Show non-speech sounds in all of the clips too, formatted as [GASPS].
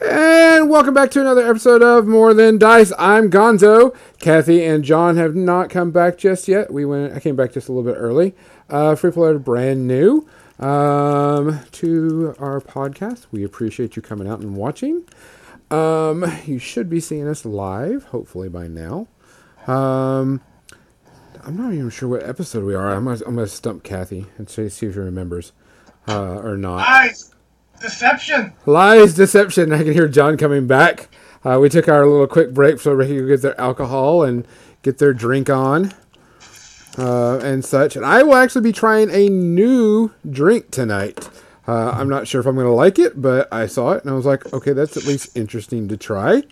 And welcome back to another episode of More Than Dice. I'm Gonzo. Kathy and John have not come back just yet. We went. I came back just a little bit early. Uh, Free Flow brand new um, to our podcast. We appreciate you coming out and watching. Um, you should be seeing us live, hopefully by now. Um, I'm not even sure what episode we are. I'm gonna, I'm gonna stump Kathy and see, see if she remembers uh, or not. Deception. Lies, deception. I can hear John coming back. Uh, we took our little quick break so they could get their alcohol and get their drink on uh, and such. And I will actually be trying a new drink tonight. Uh, I'm not sure if I'm going to like it, but I saw it and I was like, okay, that's at least interesting to try.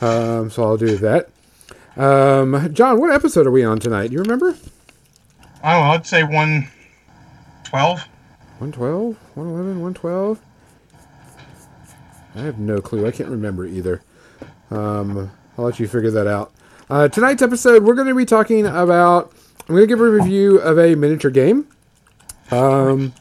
Um, so I'll do that. Um, John, what episode are we on tonight? Do you remember? Know. I'd say one twelve. 112? 111? 112? I have no clue. I can't remember either. Um, I'll let you figure that out. Uh, tonight's episode, we're going to be talking about. I'm going to give a review of a miniature game. Um,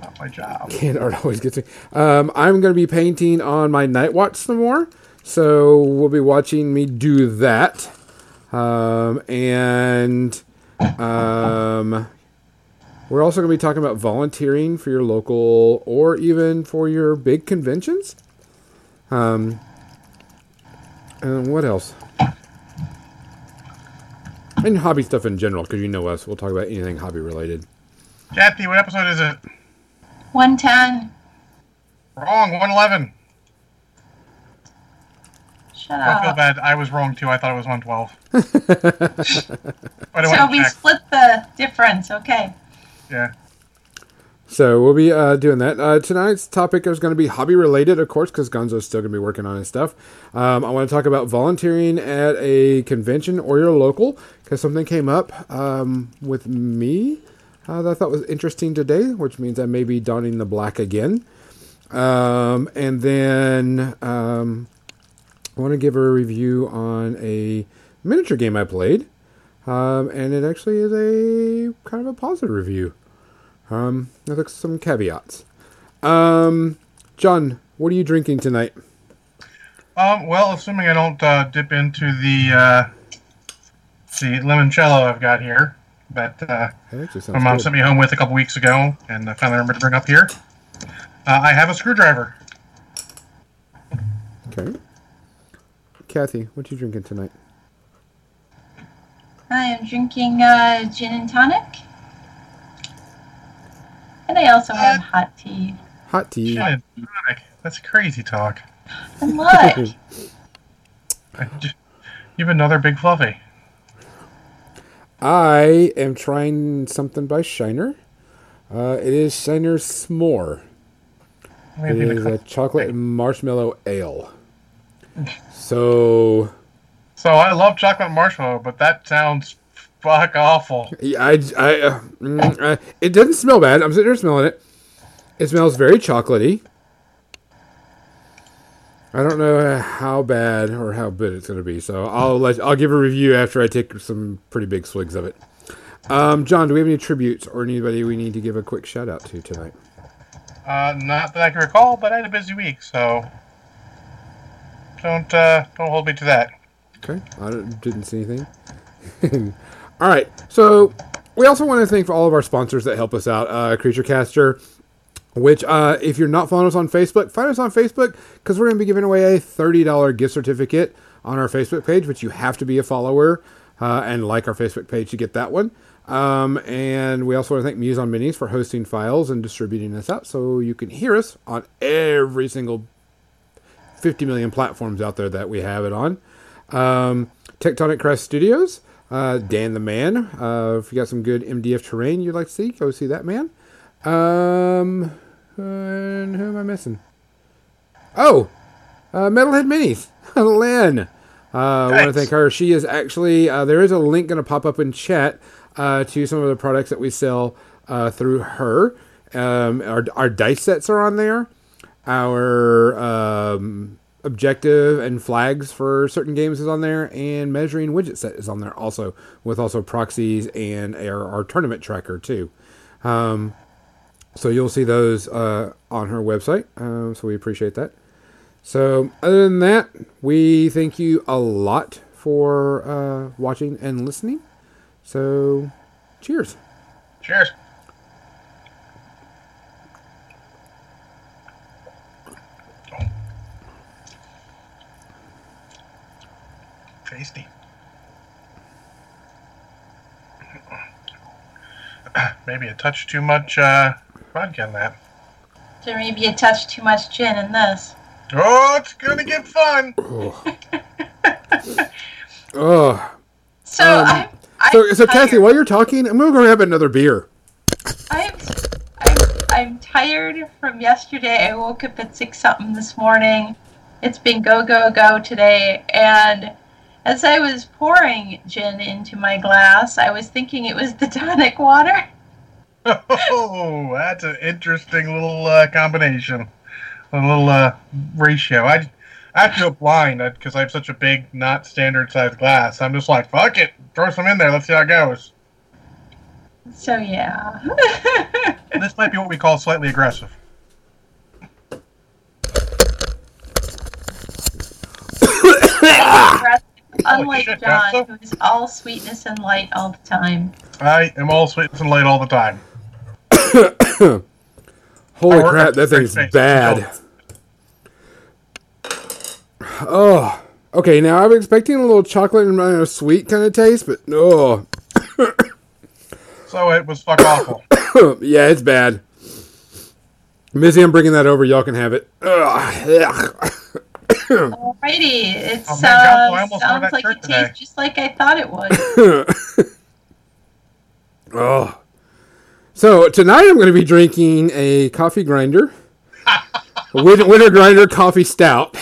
Not my job. Can't art [LAUGHS] always gets me. Um, I'm going to be painting on my Night Watch some more, so we'll be watching me do that. Um, and um, we're also going to be talking about volunteering for your local or even for your big conventions. Um, and what else? And hobby stuff in general, because you know us. We'll talk about anything hobby related. Kathy, what episode is it? 110. Wrong. One eleven. Shut I feel up. bad. I was wrong too. I thought it was one twelve. [LAUGHS] So we check. split the difference. Okay. Yeah. So we'll be uh, doing that. Uh, tonight's topic is going to be hobby related, of course, because Gonzo's still going to be working on his stuff. Um, I want to talk about volunteering at a convention or your local, because something came up um, with me uh, that I thought was interesting today, which means I may be donning the black again. Um, and then um, I want to give a review on a miniature game I played, um, and it actually is a kind of a positive review. Um, with some caveats. Um, John, what are you drinking tonight? Um. Well, assuming I don't uh, dip into the uh, the limoncello I've got here that uh, That my mom good. sent me home with a couple weeks ago, and I finally remembered to bring up here. Uh, I have a screwdriver. Okay. Kathy, what are you drinking tonight? I am drinking uh, gin and tonic. And I also have hot tea. Hot tea. Gin and tonic. That's crazy talk. And what? [LAUGHS] I You have another big fluffy. I am trying something by Shiner. Uh, it is Shiner S'more. It Maybe is the- a chocolate and marshmallow ale. [LAUGHS] So So I love chocolate marshmallow, but that sounds fuck awful. Yeah, I, I, uh, mm, uh, it doesn't smell bad. I'm sitting here smelling it. It smells very chocolatey. I don't know how bad or how good it's going to be, so I'll let I'll give a review after I take some pretty big swigs of it. Um, John, do we have any tributes or anybody we need to give a quick shout out to tonight? Uh, not that I can recall, but I had a busy week, so don't uh, don't hold me to that. Okay, I didn't see anything. [LAUGHS] all right, so we also want to thank all of our sponsors that help us out. Uh, Creature Caster, which uh, if you're not following us on Facebook, find us on Facebook because we're going to be giving away a $30 gift certificate on our Facebook page, but you have to be a follower uh, and like our Facebook page to get that one. Um, and we also want to thank Muse on Minis for hosting files and distributing us out so you can hear us on every single 50 million platforms out there that we have it on. Um, Tectonic Craft Studios, uh, Dan the Man. Uh, if you got some good MDF terrain you'd like to see, go see that man. Um, and who am I missing? Oh, uh, Metalhead Minis, [LAUGHS] Lynn. Uh, I want to thank her. She is actually, uh, there is a link going to pop up in chat uh, to some of the products that we sell uh, through her. Um, our, our dice sets are on there. Our um, objective and flags for certain games is on there, and measuring widget set is on there also, with also proxies and our, our tournament tracker too. Um, so you'll see those uh, on her website. Um, so we appreciate that. So, other than that, we thank you a lot for uh, watching and listening. So, cheers. Cheers. Tasty. [CLEARS THROAT] Maybe a touch too much uh, vodka in that. There may be a touch too much gin in this. Oh, it's gonna get fun. Oh, [LAUGHS] So Um, I'm, I'm so so Kathy, while you're talking, I'm gonna go grab another beer. I'm, I'm, I'm tired from yesterday. I woke up at six something this morning. It's been go go go today, and as I was pouring gin into my glass, I was thinking it was the tonic water. Oh, that's an interesting little uh, combination, a little uh, ratio. I, I feel blind because I have such a big, not standard sized glass. I'm just like, fuck it, throw some in there. Let's see how it goes. So yeah. [LAUGHS] This might be what we call slightly aggressive. Unlike shit, John, Bethel. who is all sweetness and light all the time. I am all sweetness and light all the time. [COUGHS] Holy I work crap, that thing's Straight Face. bad. Oh, okay. Now I'm expecting a little chocolate and uh, sweet kind of taste, but oh, So it was fuck awful. [COUGHS] yeah, it's bad. Missy, I'm bringing that over. Y'all can have it. Ugh, ugh. Alrighty, it Oh, man, Gonzo, I uh, sounds like shirt it today. tastes just like I thought it would. [LAUGHS] oh. So tonight I'm going to be drinking a coffee grinder, Win- winter grinder coffee stout,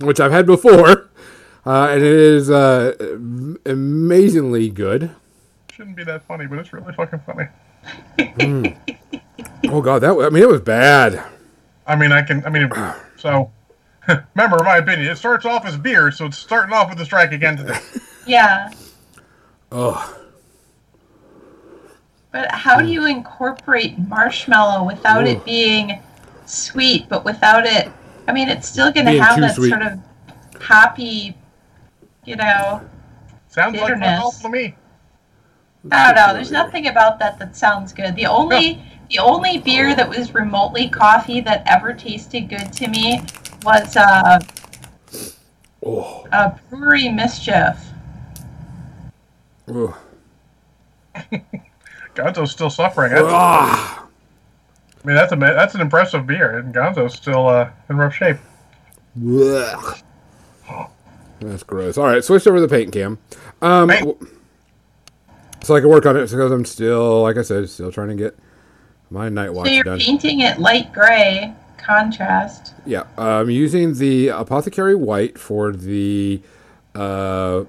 which I've had before, uh, and it is uh, amazingly good. Shouldn't be that funny, but it's really fucking funny. Oh god, that I mean it was bad. I mean, I can. I mean, [CLEARS THROAT] so [LAUGHS] remember, in my opinion, it starts off as beer, so it's starting off with a strike again today. [LAUGHS] yeah. Oh, But how do you incorporate marshmallow without Ooh. it being sweet, but without it? I mean, it's still going to have that sweet. sort of happy, you know. Sounds like fuck Bitterness. awful to me. I don't know. There's nothing about that that sounds good. The only the only beer that was remotely coffee that ever tasted good to me was uh, oh, a brewery mischief. oh. [LAUGHS] Gonzo's still suffering. That's, I mean, that's a that's an impressive beer, and Gonzo's still uh, in rough shape. Blech. [GASPS] That's gross. All right, switched over to the paint cam. Um, Paint. so I can work on it because I'm still, like I said, still trying to get my night watch So you're done. painting it light gray contrast. Yeah, I'm using the apothecary white for the uh,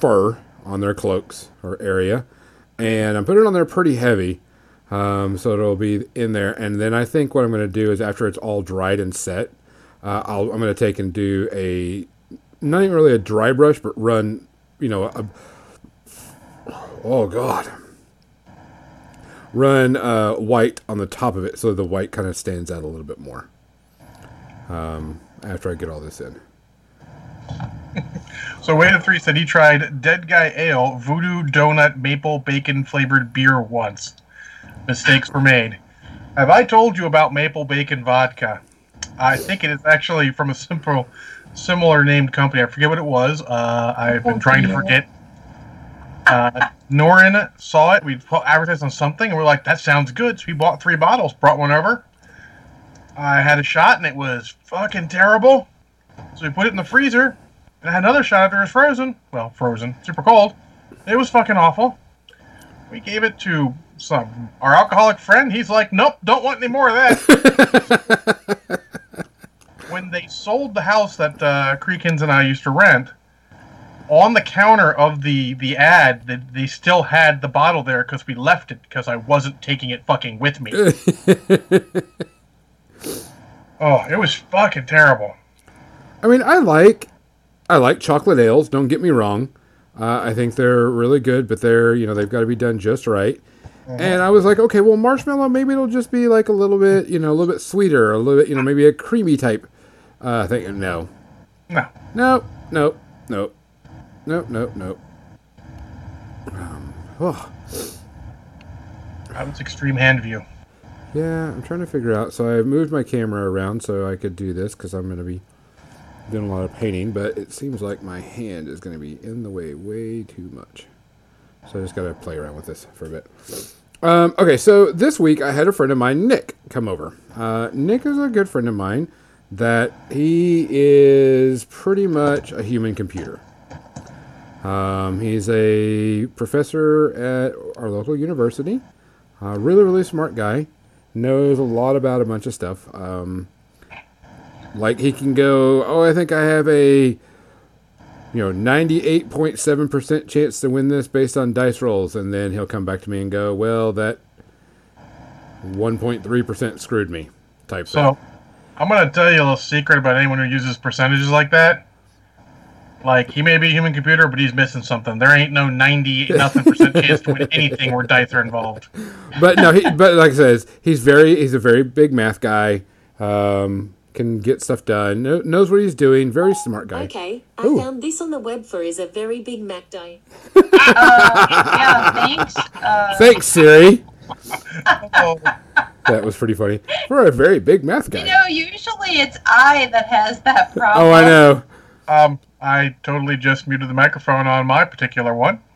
fur on their cloaks or area, and I'm putting it on there pretty heavy, um, so it'll be in there. And then I think what I'm going to do is after it's all dried and set, uh, I'll, I'm going to take and do a not even really a dry brush, but run, you know, a, oh god, run uh, white on the top of it so the white kind of stands out a little bit more um, after I get all this in. [LAUGHS] So Wade Three said he tried Dead Guy Ale, Voodoo Donut Maple Bacon flavored beer once. Mistakes were made. Have I told you about maple bacon vodka? I think it is actually from a simple, similar named company. I forget what it was. Uh, I've been trying to forget. Uh, Norin saw it. We put advertised on something, and we're like, "That sounds good." So we bought three bottles, brought one over. I had a shot, and it was fucking terrible. So we put it in the freezer, and I had another shot after it was frozen. Well, frozen, super cold. It was fucking awful. We gave it to some our alcoholic friend. He's like, "Nope, don't want any more of that." [LAUGHS] when they sold the house that uh, Creekins and I used to rent, on the counter of the the ad, they, they still had the bottle there because we left it because I wasn't taking it fucking with me. [LAUGHS] oh, it was fucking terrible. I mean, I like I like chocolate ales. Don't get me wrong. Uh, I think they're really good, but they're you know they've got to be done just right. And I was like, okay, well, marshmallow maybe it'll just be like a little bit you know a little bit sweeter, a little bit you know maybe a creamy type Uh, I think no, No. no, no, no, no, nope, nope. Um, oh, That was extreme hand view. yeah, I'm trying to figure out. So I moved my camera around so I could do this because I'm going to be doing a lot of painting, but it seems like my hand is going to be in the way way too much. So I just got to play around with this for a bit. Um, okay, so this week I had a friend of mine, Nick, come over. Uh, Nick is a good friend of mine that he is pretty much a human computer. Um, he's a professor at our local university. Uh, really, really smart guy. Knows a lot about a bunch of stuff. Um, like he can go, oh, I think I have a, you know, ninety-eight point seven percent chance to win this based on dice rolls, and then he'll come back to me and go, well, that one point three percent screwed me, type thing. So, I'm gonna tell you a little secret about anyone who uses percentages like that. Like he may be a human computer, but he's missing something. There ain't no ninety [LAUGHS] nothing percent chance to win anything where dice are involved. [LAUGHS] but no, he, but like I says, he's very he's a very big math guy. Um, can get stuff done. Kno- knows what he's doing. Very smart guy. Okay, I Ooh. found this on the web for is a very big Mac die. Uh, yeah, thanks. Uh, Thanks, Siri. Oh, [LAUGHS] That was pretty funny. For a very big math guy. you know, usually it's I that has that problem. oh, I know. um, I totally just muted the microphone on my particular one. [LAUGHS]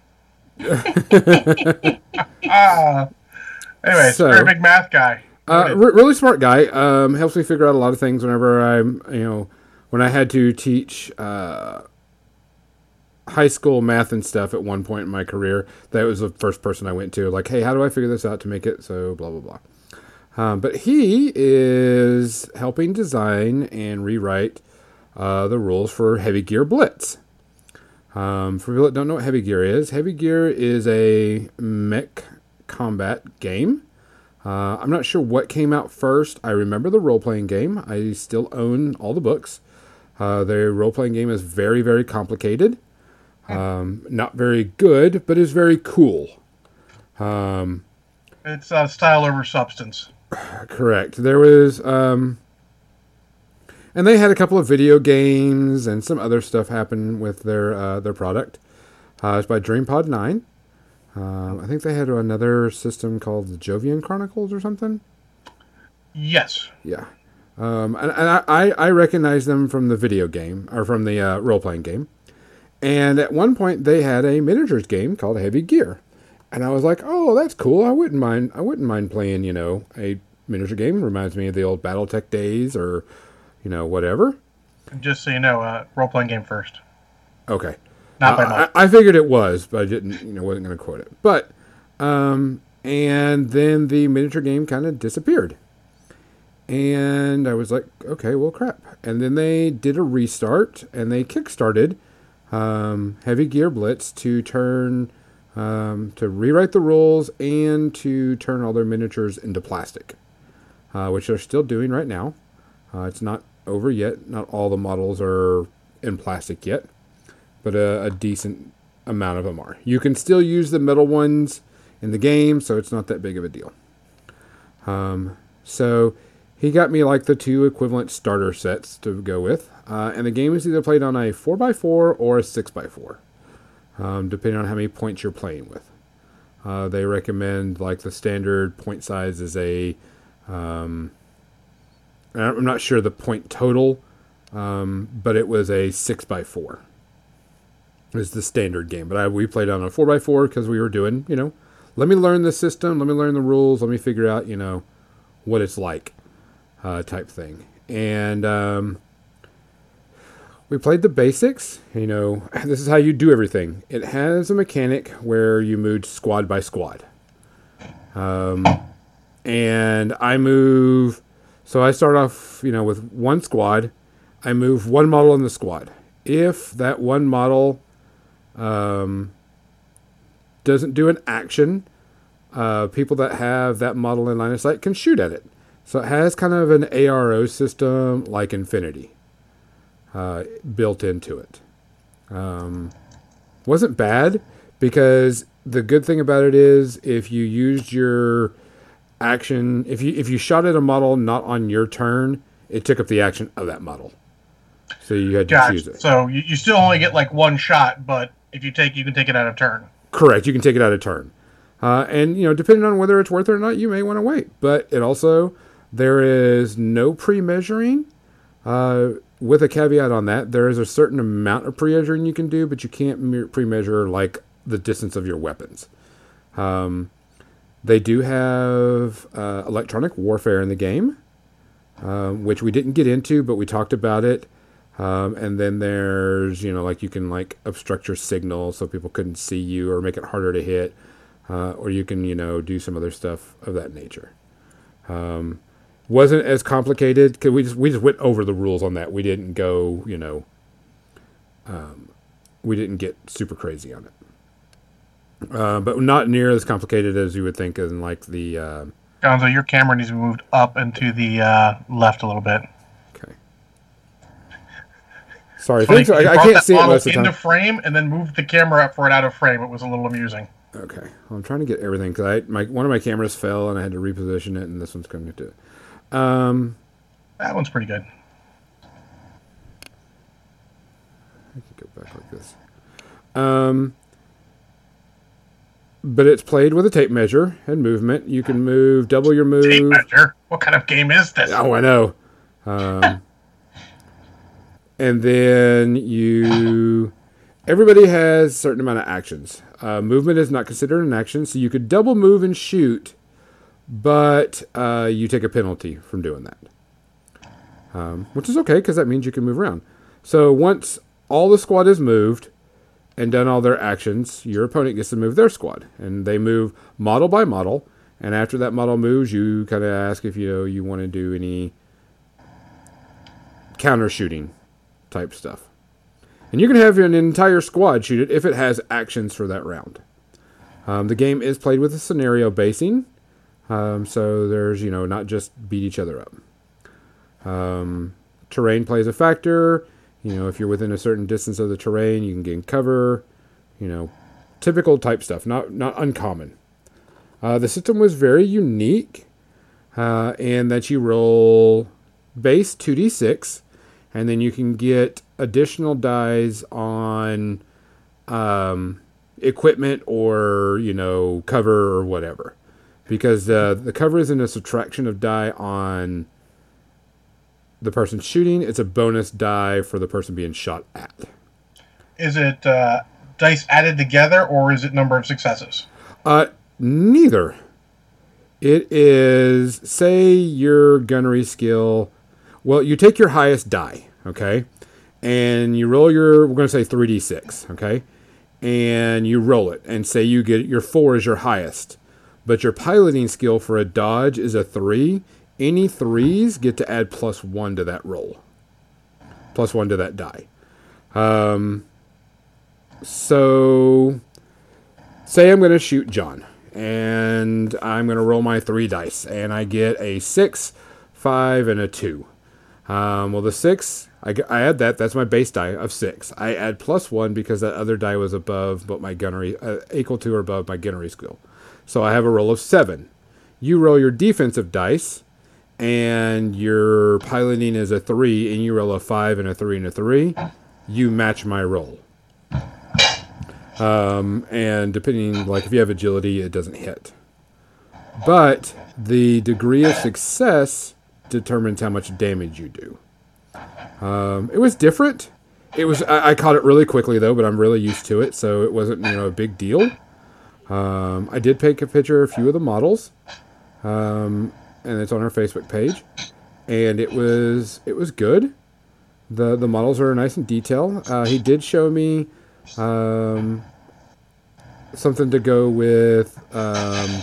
[LAUGHS] Ah. anyways, So- very big math guy. Uh, re- really smart guy. Um, helps me figure out a lot of things whenever I'm, you know, when I had to teach uh, high school math and stuff at one point in my career. That was the first person I went to. Like, hey, how do I figure this out to make it so blah blah blah. Um, but he is helping design and rewrite uh, the rules for Heavy Gear Blitz. Um, for people that don't know what Heavy Gear is, Heavy Gear is a mech combat game. Uh, I'm not sure what came out first. I remember the role playing game. I still own all the books. Uh, the role playing game is very, very complicated. Um, not very good, but is very cool. Um, It's uh, style over substance. [SIGHS] correct. There was, um, and they had a couple of video games and some other stuff happen with their uh, their product. Uh, it's by DreamPod Nine. Um, I think they had another system called the Jovian Chronicles or something. Yes. Yeah. Um, and and I, I, I recognize them from the video game or from the uh, role playing game. And at one point, they had a miniatures game called Heavy Gear, and I was like, "Oh, that's cool. I wouldn't mind. I wouldn't mind playing. You know, a miniature game. Reminds me of the old BattleTech days, or you know, whatever." Just so you know, uh, role playing game first. Okay. Not by much. I, I figured it was, but I didn't, you know, wasn't going to quote it. But, um, and then the miniature game kind of disappeared. And I was like, okay, well, crap. And then they did a restart and they kickstarted um, Heavy Gear Blitz to turn, um, to rewrite the rules and to turn all their miniatures into plastic, uh, which they're still doing right now. Uh, it's not over yet. Not all the models are in plastic yet but a, a decent amount of them are. You can still use the metal ones in the game, so it's not that big of a deal. Um, so he got me like the two equivalent starter sets to go with, uh, and the game is either played on a 4x4 or a 6x4, um, depending on how many points you're playing with. Uh, they recommend like the standard point size is a. Um, I'm not sure the point total, um, but it was a 6x4 is the standard game. But I, we played on a 4x4 because we were doing, you know, let me learn the system, let me learn the rules, let me figure out, you know, what it's like uh, type thing. And um, we played the basics. You know, [SIGHS] this is how you do everything. It has a mechanic where you move squad by squad. Um, and I move, so I start off, you know, with one squad. I move one model in the squad. If that one model um, doesn't do an action, uh, people that have that model in line of sight can shoot at it. So it has kind of an ARO system like Infinity uh, built into it. Um, wasn't bad because the good thing about it is if you used your action, if you if you shot at a model not on your turn, it took up the action of that model. So you had to choose it. So you, you still only get like one shot, but if you take, you can take it out of turn. Correct. You can take it out of turn. Uh, and, you know, depending on whether it's worth it or not, you may want to wait. But it also, there is no pre measuring. Uh, with a caveat on that, there is a certain amount of pre measuring you can do, but you can't pre measure like the distance of your weapons. Um, they do have uh, electronic warfare in the game, um, which we didn't get into, but we talked about it. Um, and then there's, you know, like you can like obstruct your signal so people couldn't see you or make it harder to hit. Uh, or you can, you know, do some other stuff of that nature. Um, wasn't as complicated because we just we just went over the rules on that. We didn't go, you know, um, we didn't get super crazy on it. Uh, but not near as complicated as you would think in like the uh, Gonzo, your camera needs to be moved up and to the uh, left a little bit. okay. Sorry. I, I can't see it most of the into time. frame and then moved the camera up for it out of frame. It was a little amusing. Okay, well, I'm trying to get everything because I my one of my cameras fell and I had to reposition it, and this one's coming to it. Um, That one's pretty good. I can go back like this. Um, but it's played with a tape measure and movement. You can move double your move. Tape measure. What kind of game is this? Oh, I know. Um, and then you, everybody has a certain amount of actions. Uh, movement is not considered an action, so you could double move and shoot, but uh, you take a penalty from doing that, um, which is okay because that means you can move around. So once all the squad is moved and done all their actions, your opponent gets to move their squad, and they move model by model. And after that model moves, you kind of ask if you know you want to do any counter shooting type stuff. And you can have an entire squad shoot it if it has actions for that round. Um, the game is played with a scenario basing, um, so there's you know not just beat each other up. Um, terrain plays a factor. You know, if you're within a certain distance of the terrain, you can gain cover. You know, typical type stuff, not not uncommon. Uh, the system was very unique, uh, in that you roll base 2d6, and then you can get additional dies on um, equipment or you know cover or whatever, because uh, the cover isn't a subtraction of die on the person shooting; it's a bonus die for the person being shot at. Is it uh, dice added together or is it number of successes? Uh, neither. It is say your gunnery skill. Well, you take your highest die, okay, and you roll your. We're going to say three d six, okay, and you roll it, and say you get your four is your highest, but your piloting skill for a dodge is a three. Any threes get to add plus one to that roll, plus one to that die. Um. So say I'm going to shoot John, and I'm going to roll my three dice, and I get a six, five, and a two. Um, well, the six, I add that. That's my base die of six. I add plus one because that other die was above, but my gunnery uh, equal to or above my gunnery skill. So I have a roll of seven. You roll your defensive dice, and your piloting is a three, and you roll a five and a three and a three. You match my roll. Um, and depending, like if you have agility, it doesn't hit. But the degree of success determines how much damage you do. Um, it was different. It was I, I caught it really quickly though, but I'm really used to it, so it wasn't you know a big deal. Um, I did take a picture of a few of the models, um, and it's on our Facebook page, and it was it was good. the The models are nice in detail. Uh, he did show me um, something to go with um,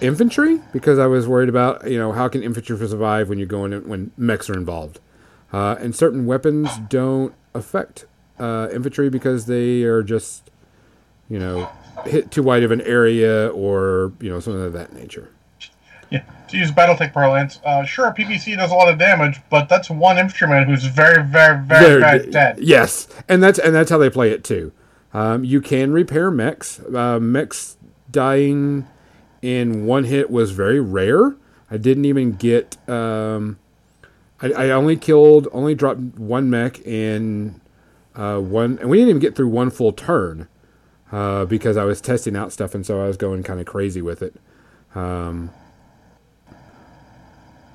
infantry because I was worried about you know how can infantry survive when you're going in, when mechs are involved, uh, and certain weapons don't affect uh, infantry because they are just you know hit too wide of an area or you know something of that nature. Yeah, to use BattleTech parlance, uh, sure, PPC does a lot of damage, but that's one instrument who's very, very, very, very dead. Yes, and that's and that's how they play it too. Um, you can repair mechs. Uh, mechs dying in one hit was very rare. I didn't even get um, I, I only killed, only dropped one mech in uh, one, and we didn't even get through one full turn uh, because I was testing out stuff, and so I was going kind of crazy with it. Um,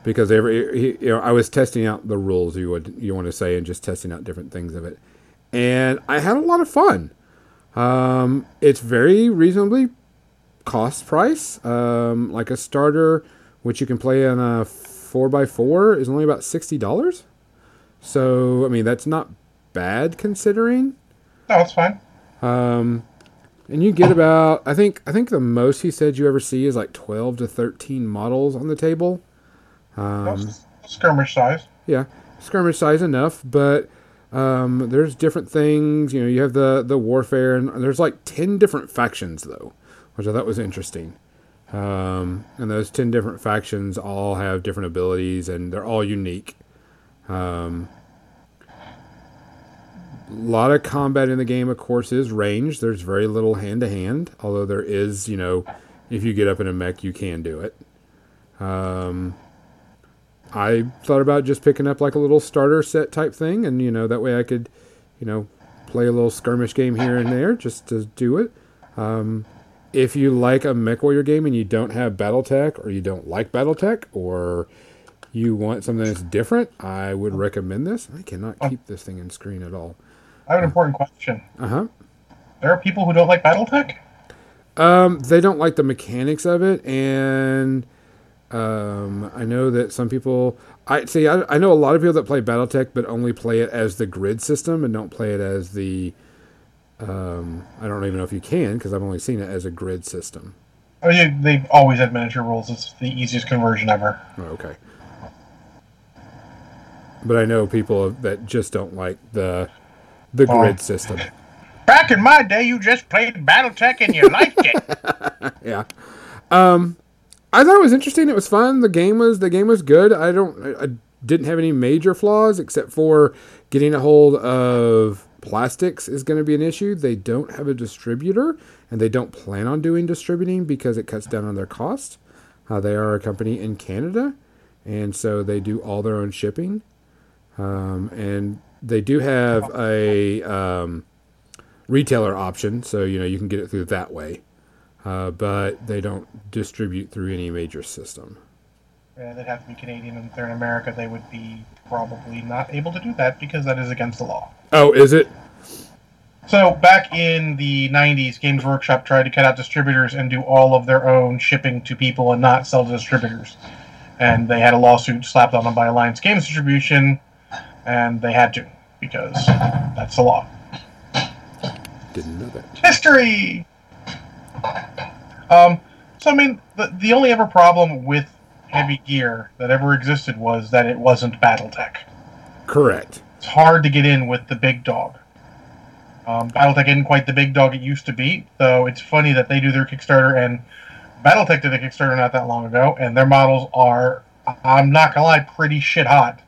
because every you know I was testing out the rules you would you want to say and just testing out different things of it, and I had a lot of fun. Um, it's very reasonably cost price. Um, like a starter, which you can play on a four x four, is only about sixty dollars. So I mean that's not bad considering. No, it's fine. Um, and you get about I think I think the most he said you ever see is like twelve to thirteen models on the table. Um, skirmish size. Yeah, skirmish size enough, but um, there's different things. You know, you have the the warfare, and there's like ten different factions though, which I thought was interesting. Um, and those ten different factions all have different abilities, and they're all unique. Um, a lot of combat in the game, of course, is range. There's very little hand to hand, although there is, you know, if you get up in a mech, you can do it. Um, I thought about just picking up like a little starter set type thing, and you know that way I could, you know, play a little skirmish game here and there just to do it. Um, if you like a MechWarrior game and you don't have BattleTech, or you don't like BattleTech, or you want something that's different, I would recommend this. I cannot keep this thing in screen at all. I have an important question. Uh huh. There are people who don't like BattleTech. Um, they don't like the mechanics of it, and um, I know that some people. I see. I, I know a lot of people that play BattleTech, but only play it as the grid system and don't play it as the. Um, I don't even know if you can because I've only seen it as a grid system. I mean, they've always had miniature rules. It's the easiest conversion ever. Oh, okay. But I know people that just don't like the the Oh. grid system. [LAUGHS] Back in my day, you just played BattleTech and you liked it. [LAUGHS] yeah. Um, I thought it was interesting. It was fun. The game was the game was good. I don't. I, didn't have any major flaws except for getting a hold of plastics is going to be an issue. They don't have a distributor, and they don't plan on doing distributing because it cuts down on their cost. Uh, they are a company in Canada, and so they do all their own shipping. Um, and they do have a um, retailer option, so you know you can get it through that way uh, but they don't distribute through any major system. Yeah, they'd have to be Canadian, and if they're in America, they would be probably not able to do that because that is against the law. Oh, is it? So back in the '90s, Games Workshop tried to cut out distributors and do all of their own shipping to people and not sell to distributors. And they had a lawsuit slapped on them by Alliance Games Distribution, and they had to because that's the law. Didn't know that. History. Um, so I mean, the the only ever problem with heavy gear that ever existed was that it wasn't BattleTech. Correct. It's hard to get in with the big dog. Um, BattleTech isn't quite the big dog it used to be, though it's funny that they do their Kickstarter and BattleTech did a Kickstarter not that long ago, and their models are, I'm not gonna lie, pretty shit hot.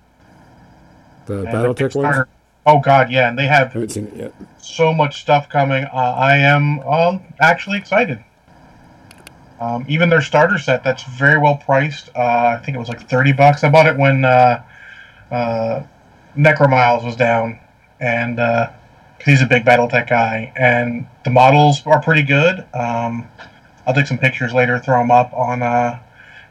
The And BattleTech ones. Oh god, yeah, and they have haven't seen it yet. So much stuff coming. Uh, I am um, actually excited. Um, even their starter set that's very well priced. Uh, I think it was like thirty bucks. I bought it when uh, uh, Necromiles was down, and uh he's a big BattleTech guy, and the models are pretty good. Um, I'll take some pictures later, throw them up on a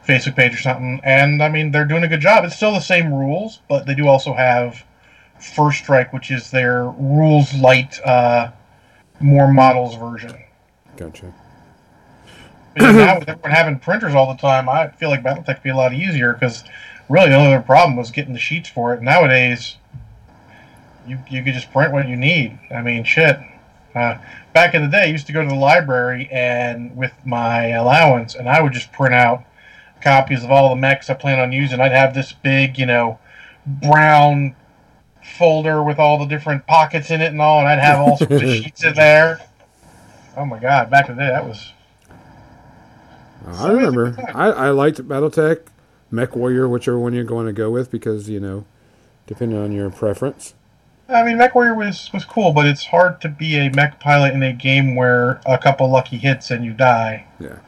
Facebook page or something. And I mean, they're doing a good job. It's still the same rules, but they do also have First Strike, which is their rules light, uh, more models version. Gotcha. But now with everyone having printers all the time, I feel like BattleTech would be a lot easier because really the only other problem was getting the sheets for it. Nowadays, you you could just print what you need. I mean, shit. Uh, back in the day, I used to go to the library and with my allowance, and I would just print out copies of all the mechs I plan on using. I'd have this big, you know, brown folder with all the different pockets in it and all, and I'd have all sorts of [LAUGHS] sheets in there. Oh my god, back in the day, that was I remember. I, I liked BattleTech, MechWarrior, whichever one you're going to go with, because you know, depending on your preference. I mean, MechWarrior was, was cool, but it's hard to be a mech pilot in a game where a couple lucky hits and you die. Yeah.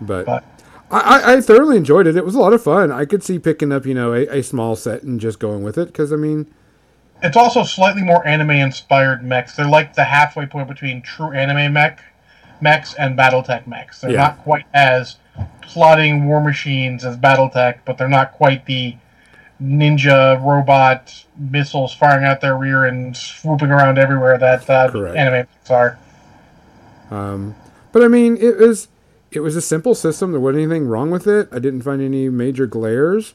But, But- I, I, thoroughly enjoyed it. It was a lot of fun. I could see picking up, you know, a, a small set and just going with it because I mean, It's also slightly more anime inspired mechs. They're like the halfway point between true anime mech mechs and BattleTech mechs. They're Yeah. not quite as plotting war machines as BattleTech, but they're not quite the ninja robot missiles firing out their rear and swooping around everywhere that uh, anime mechs are. Um, but I mean, it was it was a simple system. There wasn't anything wrong with it. I didn't find any major glares,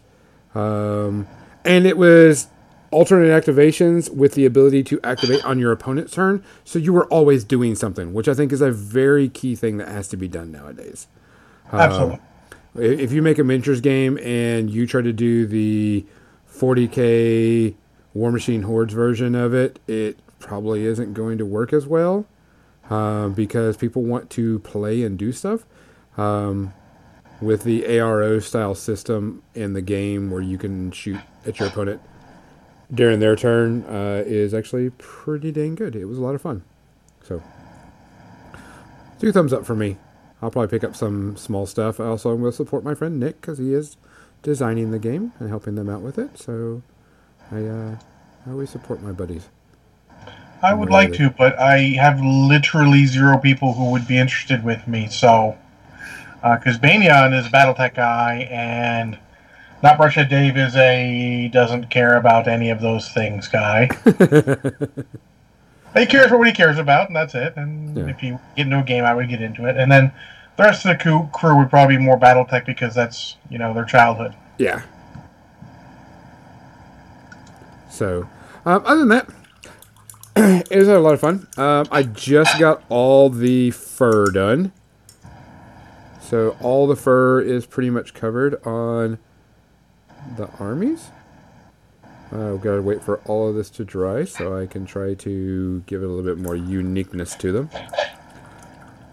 um, and it was alternate activations with the ability to activate on your opponent's turn. So you were always doing something, which I think is a very key thing that has to be done nowadays. Absolutely. I- If you make a miniatures game and you try to do the 40k Warmachine Hordes version of it, it probably isn't going to work as well um, because people want to play and do stuff. Um, with the ARO style system in the game where you can shoot at your opponent during their turn uh, is actually pretty dang good. It was a lot of fun. So, two thumbs up for me. I'll probably pick up some small stuff. Also, I also will support my friend Nick because he is designing the game and helping them out with it. So, I uh, I always support my buddies. I would like to, but I have literally zero people who would be interested with me. So, because Banyan is a BattleTech guy, and not Brushead Dave is a doesn't care about any of those things guy. [LAUGHS] he cares for what he cares about, and that's it. And Yeah. if you get into a game, I would get into it. And then the rest of the crew, crew would probably be more BattleTech because that's you know their childhood. Yeah. So, um, other than that, [CLEARS THROAT] it was a lot of fun. Um, I just got all the fur done. So, all the fur is pretty much covered on the armies. I've got to wait for all of this to dry so I can try to give it a little bit more uniqueness to them.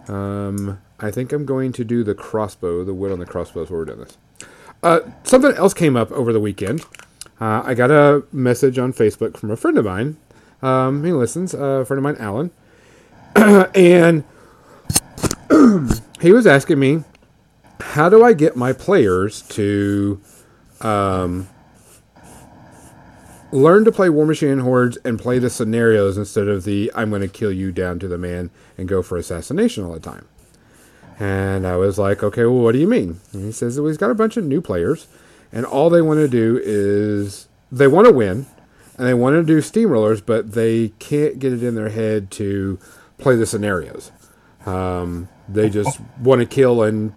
Um, I think I'm going to do the crossbow, the wood on the crossbow is where we're doing this. Uh, something else came up over the weekend. Uh, I got a message on Facebook from a friend of mine. Um, he listens, uh, a friend of mine, Alan, [CLEARS THROAT] and [CLEARS THROAT] he was asking me, "How do I get my players to um, learn to play Warmachine Hordes and play the scenarios instead of the I'm going to kill you down to the man and go for assassination all the time?" And I was like, okay, well, what do you mean? And he says, well, he's got a bunch of new players, and all they want to do is they want to win, and they want to do steamrollers, but they can't get it in their head to play the scenarios. Um, they just [LAUGHS] want to kill and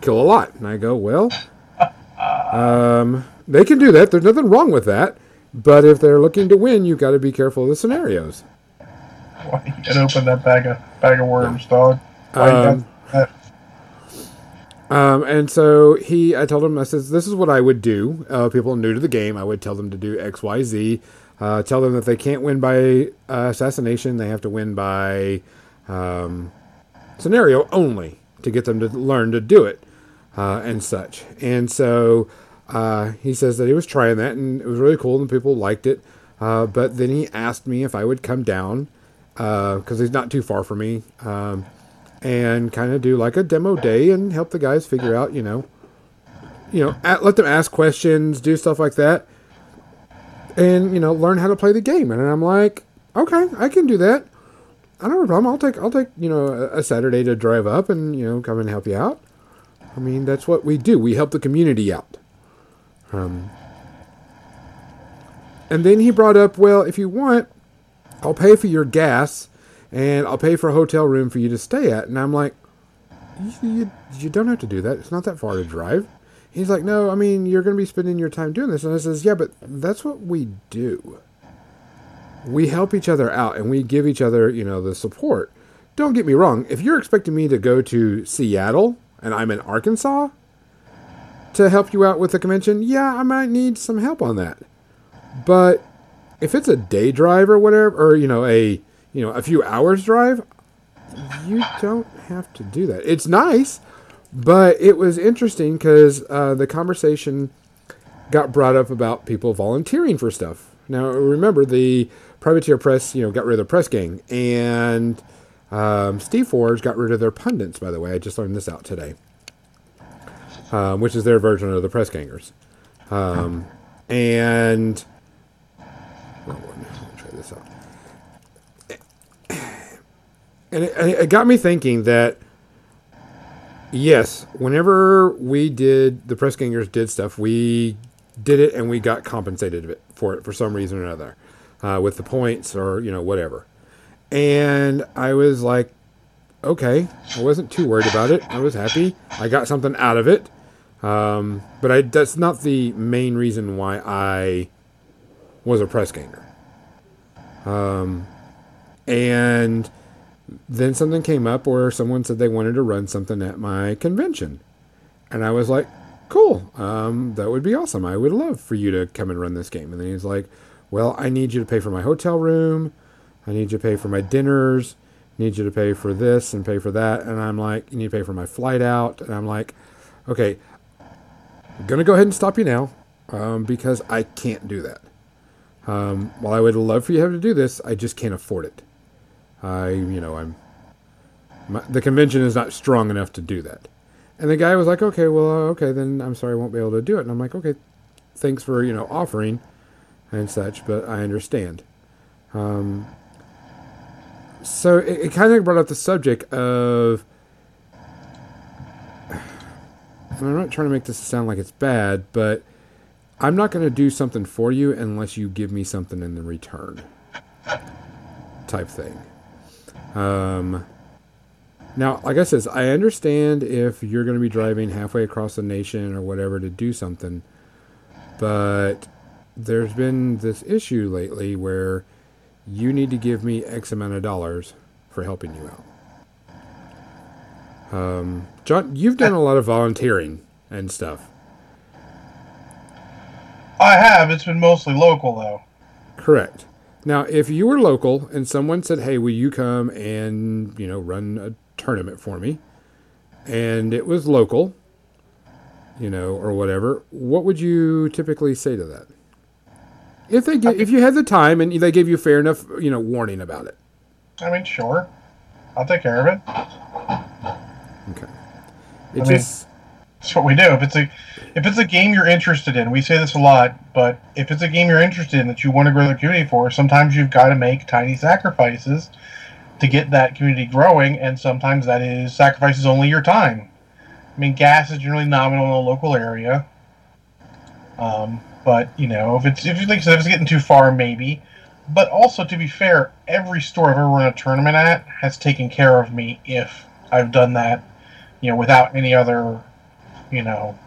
kill a lot. And I go, well, um, they can do that. There's nothing wrong with that. But if they're looking to win, you've got to be careful of the scenarios. Why you gotta open that bag of bag of worms, dog? Um. Um, and so he, I told him, I says, this is what I would do. Uh, people new to the game, I would tell them to do X, Y, Z. Uh, tell them that they can't win by uh, assassination; they have to win by um, scenario only to get them to learn to do it uh, and such. And so uh, he says that he was trying that, and it was really cool, and people liked it. Uh, but then he asked me if I would come down because he's not too far from me. Um, and kind of do like a demo day and help the guys figure out, you know, you know, at, let them ask questions, do stuff like that, and you know, learn how to play the game. And I'm like, okay, I can do that. I don't have a problem. I'll take, I'll take, you know, a Saturday to drive up and you know, come and help you out. I mean, that's what we do. We help the community out. Um, and then he brought up, well, if you want, I'll pay for your gas and I'll pay for a hotel room for you to stay at. And I'm like, you, you, you don't have to do that. It's not that far to drive. He's like, no, I mean, you're going to be spending your time doing this. And I says, yeah, but that's what we do. We help each other out and we give each other, you know, the support. Don't get me wrong. If you're expecting me to go to Seattle and I'm in Arkansas to help you out with the convention, yeah, I might need some help on that. But if it's a day drive or whatever, or, you know, a, you know, a few hours drive, you don't have to do that. It's nice, but it was interesting because uh, the conversation got brought up about people volunteering for stuff. Now, remember the Privateer Press, you know, got rid of the press gang, and um, Steamforged got rid of their pundits. By the way, I just learned this out today. um, which is their version of the press gangers. Um, and try this out. And it, it got me thinking that yes, whenever we did the press gangers did stuff, we did it and we got compensated for it for some reason or another, uh, with the points or you know whatever. And I was like, okay, I wasn't too worried about it. I was happy. I got something out of it. Um, but I, that's not the main reason why I was a press ganger. Um, and then something came up where someone said they wanted to run something at my convention. And I was like, cool, um, that would be awesome. I would love for you to come and run this game. And then he's like, well, I need you to pay for my hotel room. I need you to pay for my dinners. Need you to pay for this and pay for that. And I'm like, you need to pay for my flight out. And I'm like, okay, I'm going to go ahead and stop you now um, because I can't do that. Um, while I would love for you to have to do this, I just can't afford it. I, you know, I'm, my, the convention is not strong enough to do that. And the guy was like, okay, well, uh, okay, then I'm sorry I won't be able to do it. And I'm like, okay, thanks for, you know, offering and such, but I understand. Um, so it, it kind of brought up the subject of, and I'm not trying to make this sound like it's bad, but I'm not going to do something for you unless you give me something in the return type thing. Um, now, like I says, I understand if you're going to be driving halfway across the nation or whatever to do something, but there's been this issue lately where you need to give me X amount of dollars for helping you out. Um, John, you've done a lot of volunteering and stuff. I have. It's been mostly local though. Correct. Now, if you were local and someone said, "Hey, will you come and you know run a tournament for me?" and it was local, you know, or whatever, what would you typically say to that? If they get, if you had the time and they gave you fair enough, you know, warning about it. I mean, sure. I'll take care of it. Okay. It I mean- That's what we do. If it's a if it's a game you're interested in, we say this a lot, but if it's a game you're interested in that you want to grow the community for, sometimes you've got to make tiny sacrifices to get that community growing, and sometimes that is sacrifices only your time. I mean, gas is generally nominal in a local area, um, but you know, if it's if you like said, if it's getting too far, maybe. But also, to be fair, every store I've ever run a tournament at has taken care of me if I've done that, you know, without any other you know.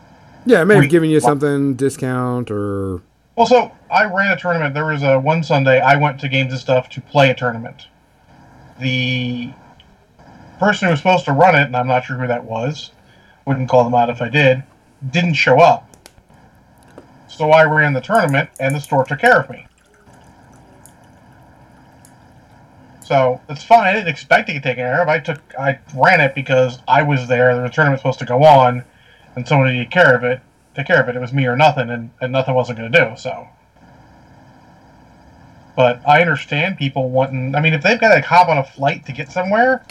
yeah, it may have given you something discount or Also, I ran a tournament. There was a one Sunday I went to Games and Stuff to play a tournament. The person who was supposed to run it, and I'm not sure who that was, wouldn't call them out if I did, didn't show up. So I ran the tournament, and the store took care of me. So it's fine. I didn't expect to get taken care of. I took, I ran it because I was there. The tournament was supposed to go on, and someone needed to take care of it. Take care of it. It was me or nothing, and, and nothing wasn't going to do. So, but I understand people wanting. I mean, if they've got to hop on a flight to get somewhere,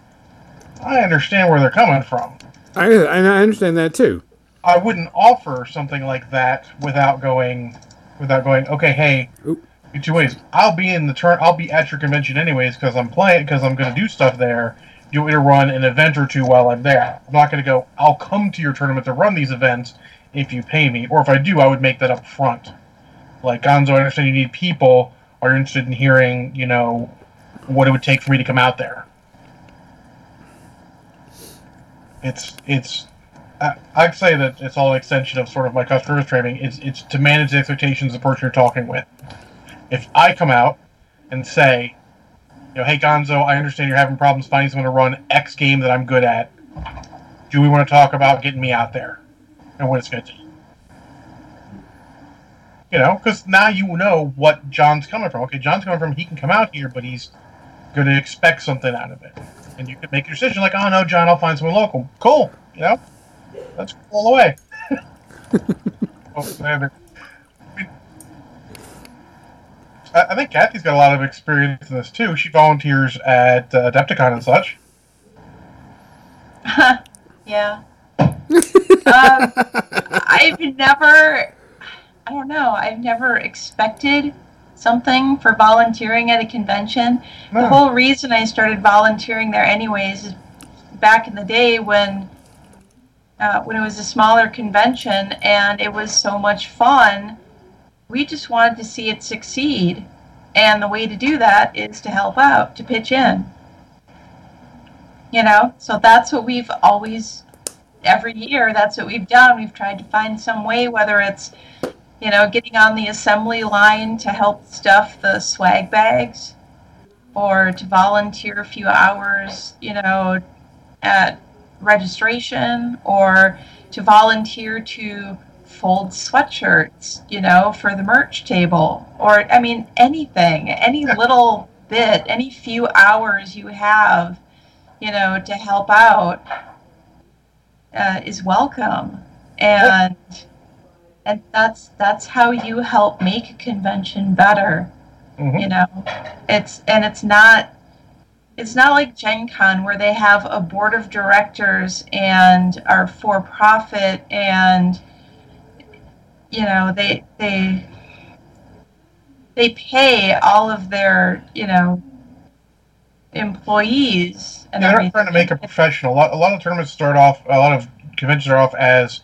I understand where they're coming from. I I understand that too. I wouldn't offer something like that without going, without going. Okay, hey, Oop. two ways. I'll be in the turn. I'll be at your convention anyways because I'm playing because I'm going to do stuff there. You want me to run an event or two while I'm there? I'm not going to go. I'll come to your tournament to run these events if you pay me, or if I do, I would make that up front. Like Gonzo, I understand you need people. Are you interested in hearing, you know, what it would take for me to come out there? It's it's I- I'd say that it's all an extension of sort of my customer service training. It's it's to manage the expectations of the person you're talking with. If I come out and say, you know, hey Gonzo, I understand you're having problems finding someone to run X game that I'm good at. Do we want to talk about getting me out there and what it's going to take? You know, because now you know what John's coming from. Okay, John's coming from. He can come out here, but he's going to expect something out of it, and you can make your decision like, oh no, John, I'll find someone local. Cool, you know. That's cool all away. [LAUGHS] Oh, man, I mean, I I think Kathy's got a lot of experience in this too. She volunteers at uh, Adepticon and such. [LAUGHS] yeah. um, I've never, I don't know, I've never expected something for volunteering at a convention. The whole reason I started volunteering there, anyways, is back in the day when. Uh, when it was a smaller convention and it was so much fun, we just wanted to see it succeed. And the way to do that is to help out, to pitch in. You know, so that's what we've always, every year, that's what we've done. We've tried to find some way, whether it's, you know, getting on the assembly line to help stuff the swag bags, or to volunteer a few hours, you know, at registration, or to volunteer to fold sweatshirts, you know, for the merch table, or I mean, anything, any little bit, any few hours you have, you know, to help out uh, is welcome, and and that's that's how you help make a convention better. Mhm. You know, it's and it's not it's not like Gen Con where they have a board of directors and are for profit and you know they they they pay all of their you know employees and Yeah, they're everything. trying to make it professional. A lot, a lot of tournaments start off, a lot of conventions start off as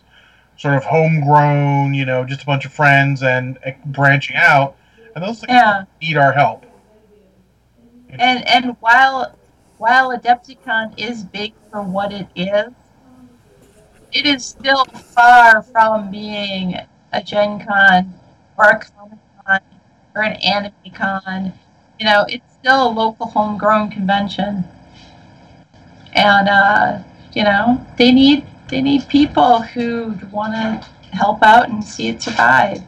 sort of homegrown, you know, just a bunch of friends and branching out, and those things Yeah. need our help. And and while while Adepticon is big for what it is, it is still far from being a Gen Con or a Comic Con or an Anime Con. You know, it's still a local homegrown convention. And uh, you know, they need they need people who want to help out and see it survive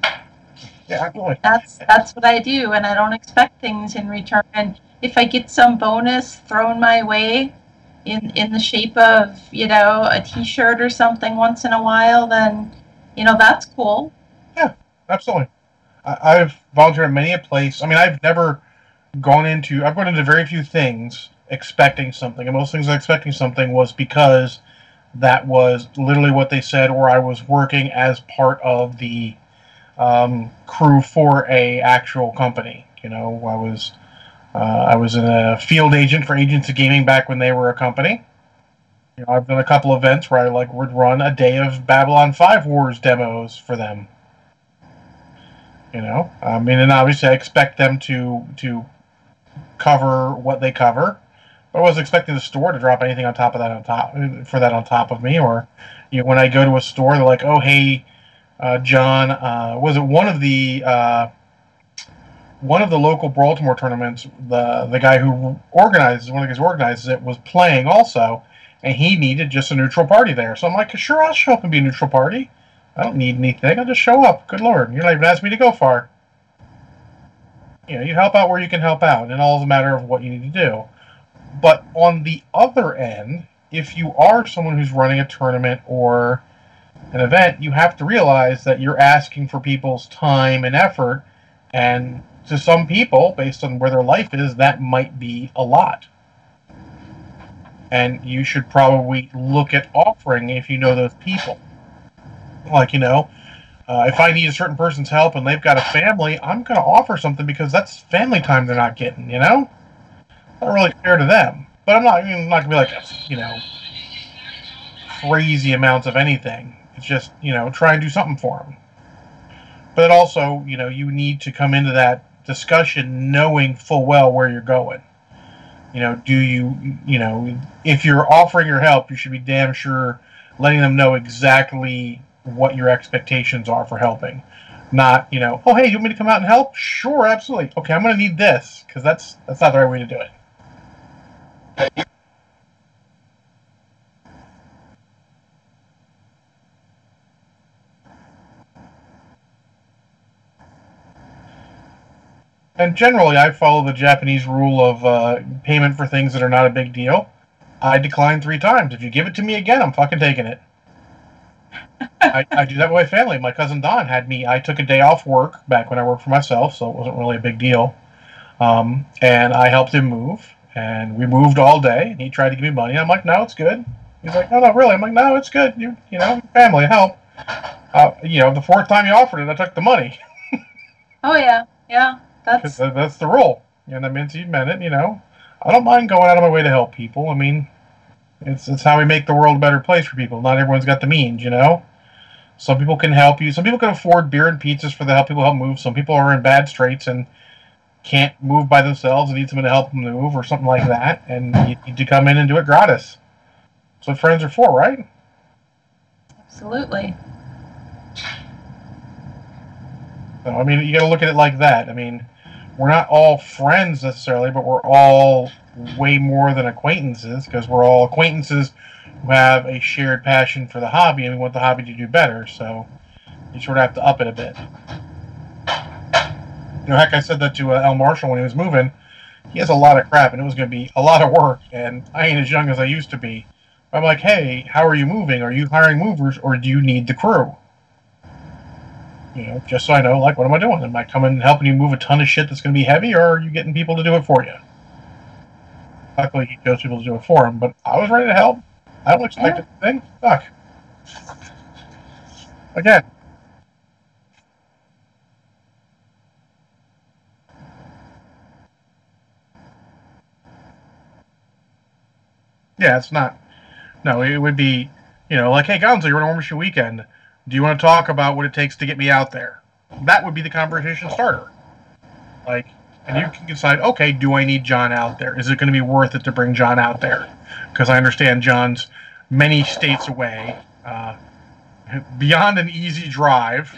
Yeah, that's that's what I do, and I don't expect things in return. And if I get some bonus thrown my way, in in the shape of you know a T-shirt or something once in a while, then you know that's cool. Yeah, absolutely. I, I've volunteered at many a place. I mean, I've never gone into. I've gone into very few things expecting something, and most things I expecting something was because that was literally what they said, or I was working as part of the um, crew for a actual company. You know, I was uh, I was a field agent for Agents of Gaming back when they were a company. You know, I've done a couple events where I like would run a day of Babylon Five Wars demos for them. You know, I mean, and obviously I expect them to to cover what they cover. But I wasn't expecting the store to drop anything on top of that on top for that on top of me. Or, you know, when I go to a store, they're like, "Oh, hey, uh, John, uh, was it one of the uh, one of the local Baltimore tournaments? The the guy who organizes one of the guys organizes it was playing also, and he needed just a neutral party there. So I'm like, sure, I'll show up and be a neutral party. I don't need anything. I'll just show up. Good lord, you're not even asking me to go far. You know, you help out where you can help out, and all is a matter of what you need to do. But on the other end, if you are someone who's running a tournament or an event, you have to realize that you're asking for people's time and effort, and to some people, based on where their life is, that might be a lot. And you should probably look at offering if you know those people. Like, you know, uh, if I need a certain person's help and they've got a family, I'm going to offer something because that's family time they're not getting, you know? Not really fair to them. But I'm not, I'm not going to be like, you know, crazy amounts of anything. It's just, you know, try and do something for them. But also, you know, you need to come into that discussion knowing full well where you're going. You know, do you, you know, if you're offering your help, you should be damn sure letting them know exactly what your expectations are for helping. Not, you know, oh hey, you want me to come out and help? Sure, absolutely. Okay, I'm going to need this because that's that's not the right way to do it. And generally, I follow the Japanese rule of uh, payment for things that are not a big deal. I decline three times. If you give it to me again, I'm fucking taking it. [LAUGHS] I, I do that with my family. My cousin Don had me. I took a day off work back when I worked for myself, so it wasn't really a big deal. Um, and I helped him move, and we moved all day. And he tried to give me money. I'm like, no, it's good. He's like, no, no, really. I'm like, no, it's good. You, you know, family help. Uh, you know, the fourth time you offered it, I took the money [LAUGHS] Oh yeah, yeah. That's that's the rule. And that means you meant it. You know, I don't mind going out of my way to help people. I mean, it's it's how we make the world a better place for people. Not everyone's got the means, you know. Some people can help you. Some people can afford beer and pizzas for the help people help move. Some people are in bad straits and can't move by themselves and need someone to help them move or something like that. And you need to come in and do it gratis. That's what friends are for, right? absolutely. So, I mean, you got to look at it like that. I mean, we're not all friends necessarily, but we're all way more than acquaintances because we're all acquaintances who have a shared passion for the hobby and we want the hobby to do better. So you sort of have to up it a bit. You know, heck, I said that to uh, El Marshall when he was moving. He has a lot of crap and it was going to be a lot of work, and I ain't as young as I used to be. I'm like, hey, how are you moving? Are you hiring movers or do you need the crew? You know, just so I know, like, what am I doing? Am I coming and helping you move a ton of shit that's going to be heavy, or are you getting people to do it for you? Luckily, he chose people to do it for him, but I was ready to help. I don't expect Yeah. a thing. Fuck. Again. Yeah, it's not. No, it would be, you know, like, hey, Gonzo, you're on a Warmachine weekend. Do you want to talk about what it takes to get me out there? That would be the conversation starter. Like, and you can decide, okay, do I need John out there? Is it going to be worth it to bring John out there? Because I understand John's many states away, uh, beyond an easy drive.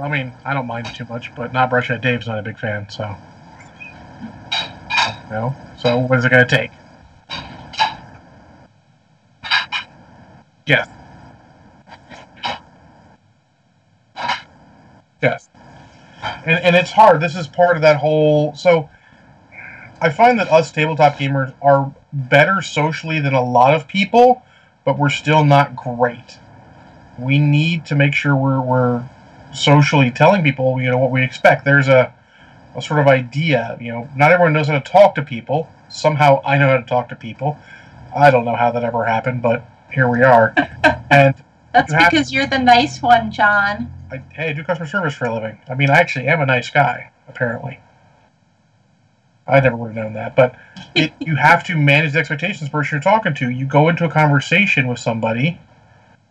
I mean, I don't mind it too much, but not brushing at Dave's not a big fan, so. Know, so what is it going to take? Yes. Yes. And, and it's hard. This is part of that whole. So I find that us tabletop gamers are better socially than a lot of people, but we're still not great. We need to make sure we're, we're socially telling people, you know, what we expect. There's a, a sort of idea, you know, not everyone knows how to talk to people. Somehow I know how to talk to people. I don't know how that ever happened, but here we are. [LAUGHS] and That's You because you're the nice one, John. I, hey, I do customer service for a living. I mean, I actually am a nice guy, apparently. I never would have known that, but it, [LAUGHS] you have to manage the expectations the person you're talking to. You go into a conversation with somebody,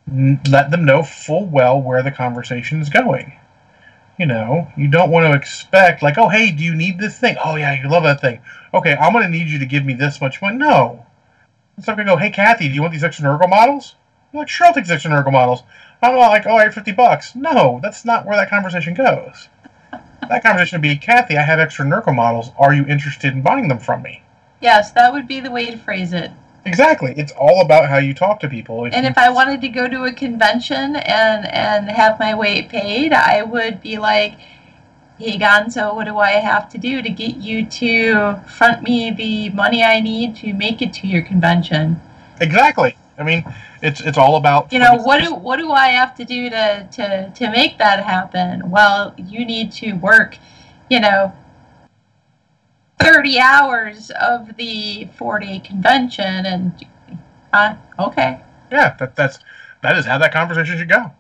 n- let them know full well where the conversation is going. You know, you don't want to expect like, oh, hey, do you need this thing? Oh yeah, you love that thing. Okay, I'm going to need you to give me this much money. No, it's not going to go. Hey, Kathy, do you want these extra Nurgle models? I'm like, sure, I'll take these extra Nurgle models. I'm not like, oh, I have 50 bucks. No, that's not where that conversation goes. That conversation would be, Kathy, I have extra Nurgle models. Are you interested in buying them from me? Yes, that would be the way to phrase it. Exactly. It's all about how you talk to people. And you- if I wanted to go to a convention and and have my way paid, I would be like, "Hey Gonzo, what do I have to do to get you to front me the money I need to make it to your convention? exactly. I mean, it's it's all about You know, what do what do I have to do to to to make that happen? Well, you need to work, you know, 30 hours of the 4-day convention and uh, okay. Yeah, that, that's that is how that conversation should go.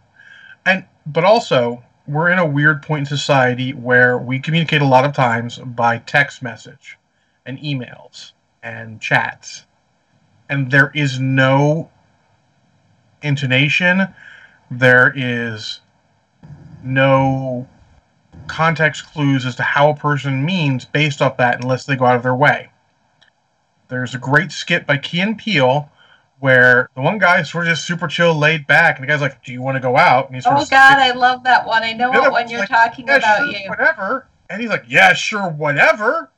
And but also, we're in a weird point in society where we communicate a lot of times by text message and emails and chats. And there is no intonation, there is no context clues as to how a person means based off that unless they go out of their way. There's a great skit by Key and Peele where the one guy's sort of just super chill, laid back, and the guy's like, "Do you want to go out?" And he's sort Oh of God, I love that one. I know what one you're like, talking "Yeah, about. sure, You. whatever. And he's like, "Yeah, sure, whatever,"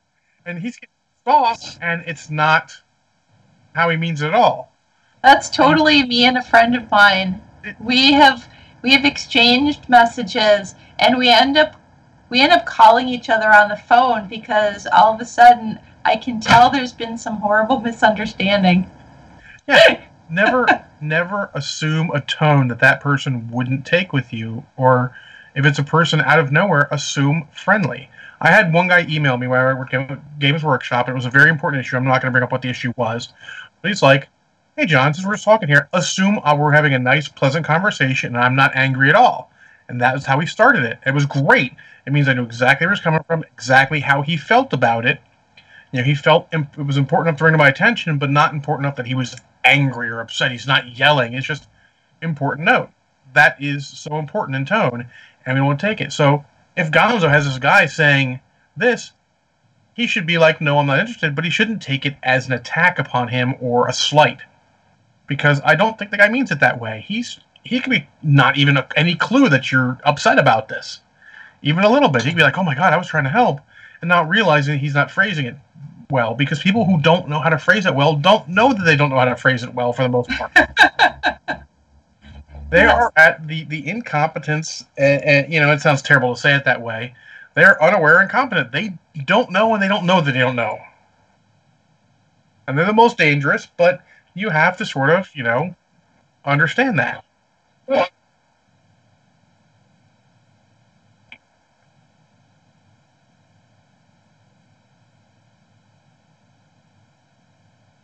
and he's getting off, and it's not how he means it all. That's totally me and a friend of mine. We have we have exchanged messages, and we end up we end up calling each other on the phone because all of a sudden I can tell there's been some horrible misunderstanding. Yeah, [LAUGHS] never, never assume a tone that that person wouldn't take with you, or if it's a person out of nowhere, assume friendly. I had one guy email me while I worked at Games Workshop, and it was a very important issue. I'm not going to bring up what the issue was, he's like, hey, John, since we're talking here, assume uh, we're having a nice, pleasant conversation and I'm not angry at all. And that was how he started it. It was great. It means I knew exactly where he was coming from, exactly how he felt about it. You know, he felt it was important enough to bring to my attention, but not important enough that he was angry or upset. He's not yelling. It's just important note. That is so important in tone, and we want to take it. So if Gonzo has this guy saying this, he should be like, no, I'm not interested, but he shouldn't take it as an attack upon him or a slight. Because I don't think the guy means it that way. He's he could be not even a, any clue that you're upset about this, even a little bit. He'd be like, "Oh my god, I was trying to help," and not realizing he's not phrasing it well. Because people who don't know how to phrase it well don't know that they don't know how to phrase it well for the most part. [LAUGHS] they are at the the incompetence, and, and you know it sounds terrible to say it that way. They're unaware and incompetent. They don't know, and they don't know that they don't know. And they're the most dangerous, but you have to sort of, you know, understand that.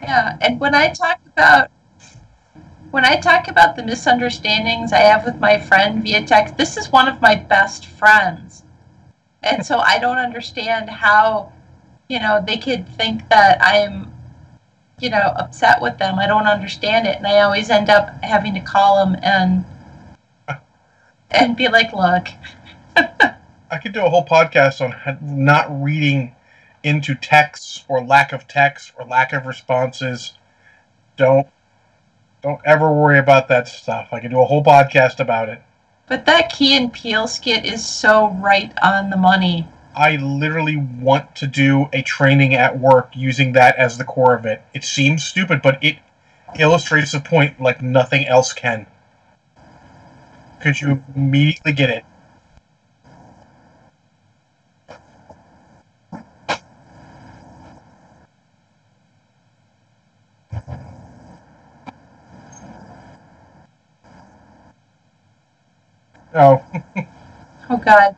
Yeah, and when I talk about when I talk about the misunderstandings I have with my friend via text, this is one of my best friends. And so I don't understand how, you know, they could think that I'm, you know, upset with them. I don't understand it. And I always end up having to call them and [LAUGHS] and be like, look. I could do a whole podcast on not reading into texts or lack of text or lack of responses. Don't don't ever worry about that stuff. I could do a whole podcast about it. But that Key and Peele skit is so right on the money. I literally want to do a training at work using that as the core of it. It seems stupid, but it illustrates the point like nothing else can. Because you immediately get it. Oh. [LAUGHS] oh God.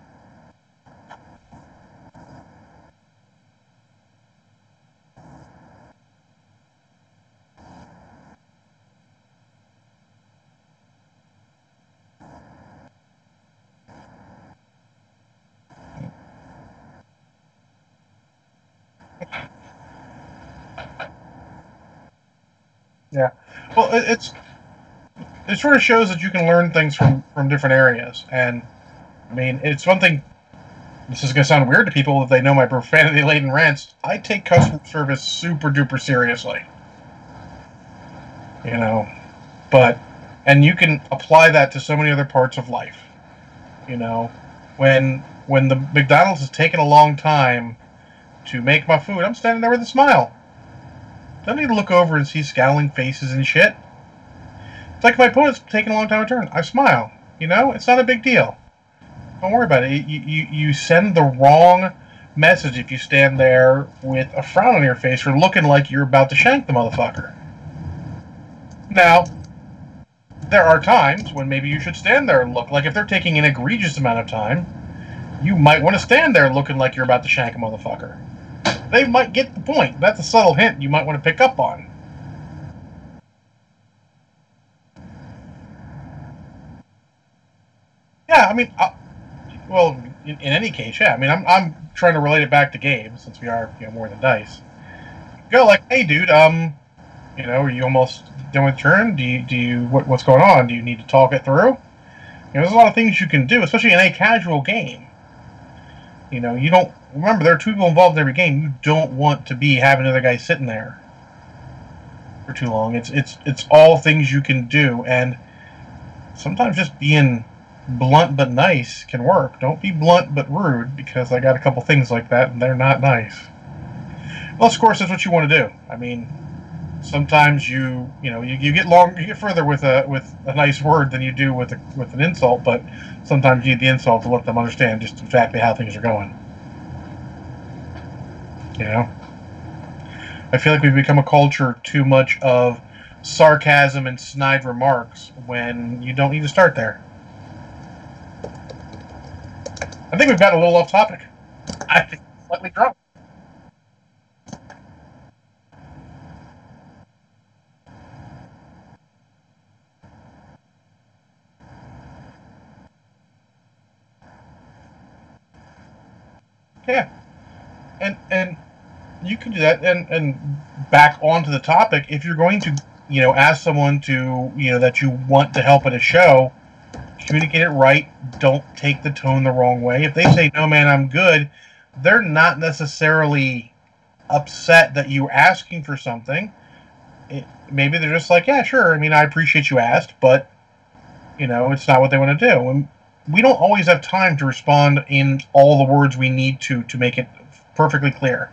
Yeah. Well, it's it sort of shows that you can learn things from from different areas. And I mean, it's one thing. This is to sound weird to people if they know my profanity [LAUGHS] laden rants. I take customer service super duper seriously. You know, but and you can apply that to so many other parts of life. You know, when when the McDonald's has taken a long time to make my food, I'm standing there with a smile. Don't need to look over and see scowling faces and shit. Like my opponent's taking a long time to turn. I smile. You know, it's not a big deal. Don't worry about it. You, you, you send the wrong message if you stand there with a frown on your face or looking like you're about to shank the motherfucker. Now, there are times when maybe you should stand there and look. Like if they're taking an egregious amount of time, you might want to stand there looking like you're about to shank a motherfucker. They might get the point. That's a subtle hint you might want to pick up on. Yeah, I mean, uh, well, in, in, any case, yeah. I mean, I'm, I'm trying to relate it back to games since we are you know more than dice. Go like, hey, dude, um, you know, are you almost done with turn? Do you do you what, what's going on? Do you need to talk it through? You know, there's a lot of things you can do, especially in a casual game. You know, you don't remember there are two people involved in every game. You don't want to be having another guy sitting there for too long. It's it's it's all things you can do, and sometimes just being blunt but nice can work. Don't be blunt but rude because I got a couple things like that and they're not nice. Well, of course, that's what you want to do. I mean, sometimes you you know you, you get long you get further with a with a nice word than you do with a, with an insult, but sometimes you need the insult to let them understand just exactly how things are going. You know, I feel like we've become a culture too much of sarcasm and snide remarks when you don't need to start there. I think we've got a little off topic. I think slightly drunk. Yeah. And and you can do that and and back onto the topic if you're going to, you know, ask someone to, you know, that you want to help at a show, communicate it right. Don't take the tone the wrong way. If they say, "No, man, I'm good," they're not necessarily upset that you're asking for something. It, maybe they're just like, "Yeah, sure. I mean, I appreciate you asked, but." You know, it's not what they want to do. And we don't always have time to respond in all the words we need to to make it perfectly clear.